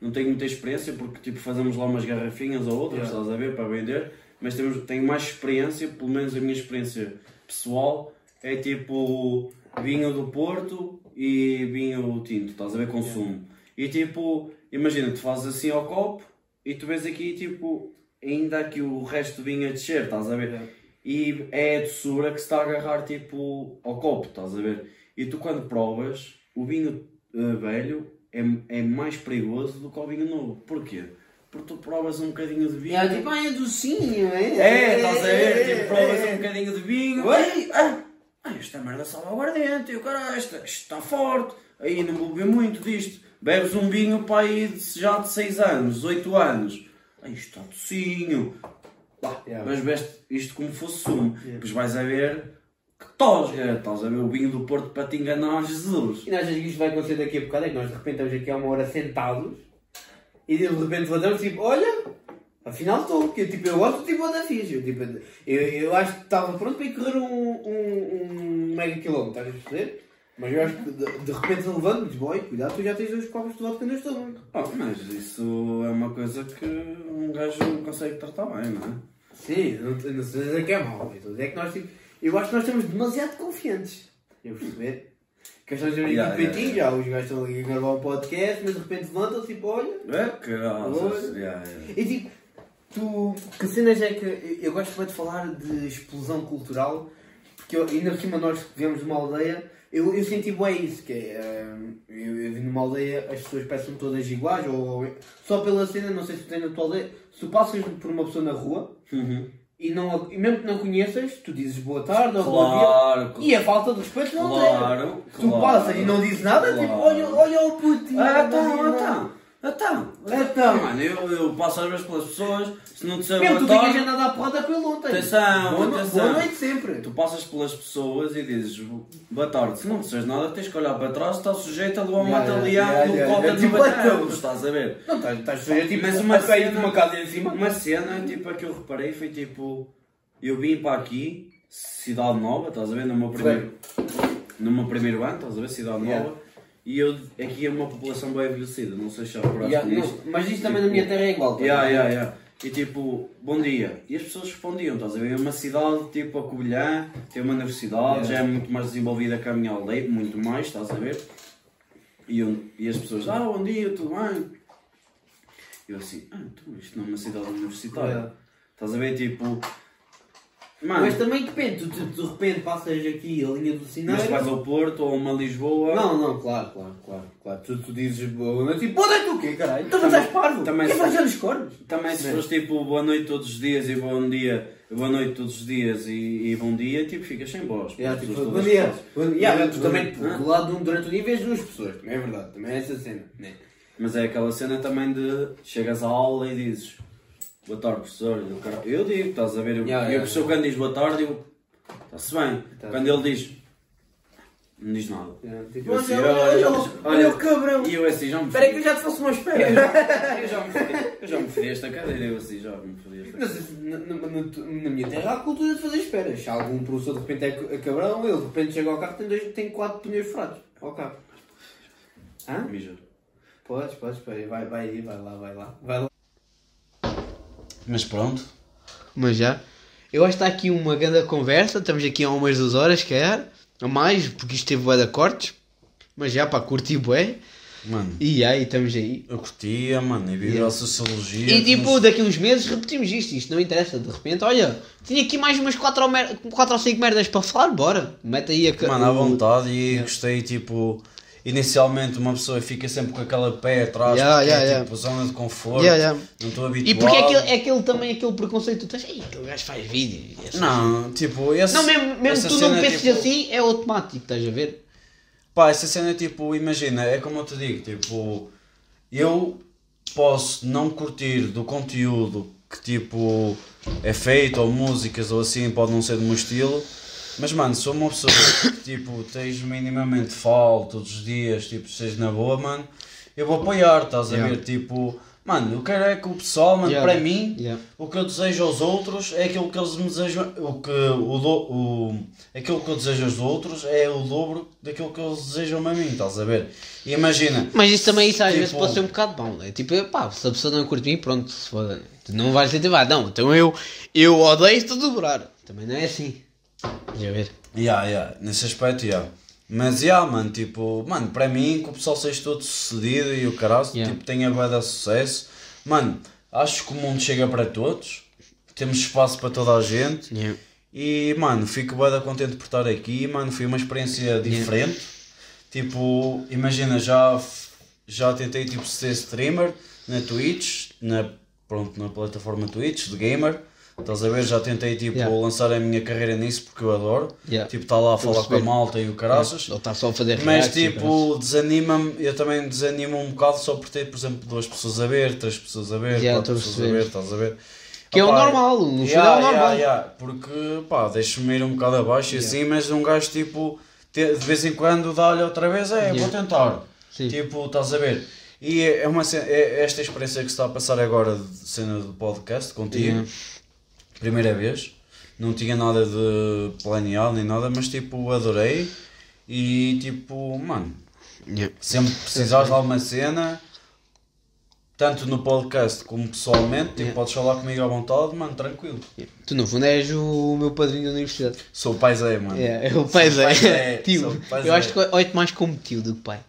Não tenho muita experiência porque tipo fazemos lá umas garrafinhas ou outras, Yeah. estás a ver, para vender, mas temos, tenho mais experiência, pelo menos a minha experiência pessoal é tipo vinho do Porto e vinho tinto, estás a ver, consumo. E tipo, imagina, tu fazes assim ao copo e tu vês aqui tipo, ainda aqui o resto do vinho a descer, estás a ver? E é a doçura que se está a agarrar tipo ao copo, estás a ver? E tu quando provas, o vinho eh, velho é, é mais perigoso do que o vinho novo. Porquê? Porque tu provas um bocadinho de vinho. Ela tipo, ah, é docinho, é? É, estás a ver? É, Tipo, provas é. um bocadinho de vinho. Ei, ah, ah, esta merda sabe aguardente. E o cara, isto, isto está forte. Aí não vou beber muito disto. Bebes um vinho para aí de- já de 6 anos, 8 anos. Aí isto está docinho. Yeah. Mas bebes isto como fosse sumo. Depois vais a ver que tosga. Estás a ver o vinho do Porto para te enganar, Jesus. E nós achas que isto vai acontecer daqui a bocado? É que nós de repente estamos aqui há uma hora sentados e de repente levantamos tipo, olha, afinal estou, que eu, tipo, eu gosto tipo da fixe. Eu, tipo, eu, eu acho que estava pronto para ir correr um, um, um mega quilómetro, estás a perceber? Mas eu acho que de, de repente levanto diz, boy, cuidado, tu já tens dois copos de vodka no estômago. Ah, mas isso é uma coisa que um gajo não consegue tratar bem, não é? Sim, não, não sei dizer que é mau, eu estou a dizer que nós tipo, eu acho que nós estamos demasiado confiantes. Eu perceber? Que nós estamos Yeah, aqui yeah, já os gajos estão ali a gravar um podcast, mas de repente levantam tipo, olha. É que Oi. yeah, yeah. E tipo, tu, que cenas é que eu, gosto bem de falar de explosão cultural, porque eu, ainda por cima nós que viemos de uma aldeia, eu, eu senti bem isso, que é, hum, eu, eu vim numa aldeia, as pessoas parecem todas iguais, ou só pela cena, não sei se tu tens na tua aldeia, se tu passas por uma pessoa na rua, Uhum. e, não, e mesmo que não conheças, tu dizes boa tarde ou bom Claro, dia, e a falta de respeito não claro, tem. Tu claro. passas e não dizes nada, tipo, Claro. olha, olha o putinho. Ah, não então, nada. então, então. Então. Mano, eu, eu passo às vezes pelas pessoas, se não disser Mesmo tu boa ficas tarde, a nadar porrada pelo ontem. Atenção, boa, atenção. boa noite sempre. tu passas pelas pessoas e dizes boa tarde. Se não disseres nada, tens que olhar para trás, está sujeito a levar mataleão yeah, no cota de Tipo, batão, então. estás a ver? Não, estás, estás sujeito tipo, Mas uma uma sair de uma casa em cima. Uma cena, tipo, a que eu reparei foi tipo, eu vim para aqui, Cidade Nova, estás a ver, no meu primeiro, no meu primeiro ano, estás a ver, Cidade. Nova, e eu, aqui é uma população bem envelhecida, não sei se reparaste Yeah, não, mas isto também na minha terra é igual. tá? Yeah, yeah, yeah. E tipo, bom dia. E as pessoas respondiam, estás a ver? É uma cidade tipo a Covilhã, tem uma universidade, Yeah. já é muito mais desenvolvida que a minha aldeia, muito mais, estás a ver? E, eu- e as pessoas, ah, bom dia, tudo bem? Eu assim, ah, então isto não é uma cidade universitária. Estás a ver? Tipo, mano, Mas também depende, tu, tu de repente passas aqui a linha do mas sinal. vais ao Porto ou a uma Lisboa. Não, não, claro, claro, claro. claro. Tu, tu dizes boa noite e boa noite o quê, caralho? Então estás parvo. também Quem nos cornos? Também se fores tipo boa noite todos os dias e bom dia, boa noite todos os dias e, e bom dia, tipo ficas sem voz. Yeah, tipo, bom dia. Bom- yeah, tu também, do lado de um, durante o dia, vês duas pessoas. Também é verdade, também é essa cena. Mas é aquela cena também de chegas à aula e dizes boa tarde professor, e o cara- eu digo, estás a ver, eu- Yeah, e o professor yeah. quando diz boa tarde, eu está-se bem. Tá. Quando ele diz não diz nada. Yeah, tipo, Eu assim, olha, olha, olha, olha, o cabrão. E eu assim já me Espera aí que eu já te faço uma espera. Eu já me eu já me fodi esta cadeira, eu assim já me fodi esta cadeira. na, na- na- minha terra há a cultura de fazer esperas. Se algum professor de repente é é cabrão, ele de repente chega ao carro e tem, dois, tem quatro pneus furados ao carro. Hã? Mija. Podes, podes, vai, vai aí, vai lá, vai lá. Vai lá. Mas pronto. Mas já. Eu acho que está aqui uma grande conversa. Estamos aqui há umas duas horas, quer? A mais, porque isto teve bué de cortes. Mas já, pá, curti bué. Mano, E aí, estamos aí. eu curtia, mano, e vi Yeah. a sociologia. E tipo, mas- daqui uns meses repetimos isto. Isto não interessa. De repente, olha, tinha aqui mais umas 4 ou, mer- quatro ou 5 merdas para falar. Bora. Mete aí a Mano, à vontade e gostei, tipo, inicialmente uma pessoa fica sempre com aquela pé atrás, Yeah, porque yeah, é yeah. tipo zona de conforto, Yeah, yeah. não estou habituado. E porque é aquele, é aquele também aquele preconceito que tu tens. Ei, aquele gajo faz vídeo. e Não, tipo, esse, Não, mesmo, mesmo tu não cena é penses tipo- assim, é automático, estás a ver? Pá, essa cena é tipo, imagina, é como eu te digo, tipo, eu posso não curtir do conteúdo que tipo é feito, ou músicas ou assim, pode não ser do meu estilo, mas mano, sou uma pessoa que tipo, tens minimamente falo todos os dias, tipo, seja na boa, mano, eu vou apoiar, estás a ver, tipo, mano, eu quero é que o pessoal, mano, para mim, o que eu desejo aos outros é aquilo que eles me desejam. O que, o, o, aquilo que eu desejo aos outros é o dobro daquilo que eles desejam a mim, estás a ver? E imagina. Mas isso também isso às Tipo- vezes pode ser um bocado bom, né? Tipo, pá, se a pessoa não curte mim, pronto, se foda. né? Tu não vais incentivar, não, então eu, eu odeio-te dobrar. Também não é assim. Já ver. Yeah, yeah, nesse aspecto, yeah. Mas, yeah, mano, tipo, mano, para mim, que o pessoal seja todo sucedido e o caralho, Yeah. tipo, tenha de sucesso, mano, acho que o mundo chega para todos, temos espaço para toda a gente. E, mano, fico bem contente por estar aqui, mano. Foi uma experiência diferente. Tipo, imagina, já, já tentei tipo, ser streamer na Twitch, na, pronto, na plataforma Twitch, de gamer. Estás a ver? Já tentei tipo, Yeah. lançar a minha carreira nisso porque eu adoro. Yeah. Tipo, estar lá a falar com a malta e o caraças. Ele está só a fazer Mas tipo, desanima-me, eu também desanimo um bocado só por ter, por exemplo, duas pessoas a ver, três pessoas a ver, Já, quatro pessoas a ver, estás a ver? Que é o normal, no yeah, é o yeah, normal. yeah, porque, pá, deixa-me ir um bocado abaixo e assim, mas um gajo tipo, de vez em quando dá-lhe outra vez, é, vou Yeah. tentar. Sim. Tipo, estás a ver? E é é uma ce- é esta experiência que se está a passar agora de cena do podcast contigo, Yeah. Primeira vez, não tinha nada de planeado nem nada, mas tipo, adorei e tipo, mano, Yeah. sempre precisares de alguma cena, tanto no podcast como pessoalmente, tipo, Yeah. podes falar comigo à vontade, mano, tranquilo. Tu no fundo és o meu padrinho da universidade. Sou o pai Zé, mano. É, é o pai Zé. Zé, Tio, eu acho que olho-te mais como tio do que pai.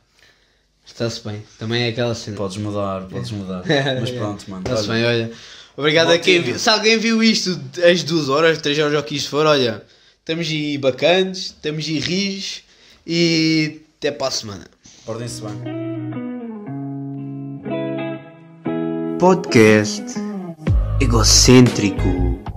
Está-se bem. Também é aquela cena. Podes mudar, podes mudar. Mas pronto, mano. Está-se bem, olha. Obrigado a quem viu. Se alguém viu isto às duas horas, três horas ou o que isto for, olha. Estamos aí bacanas, estamos aí rijos e até para a semana. Portem-se bem. Podcast egocêntrico.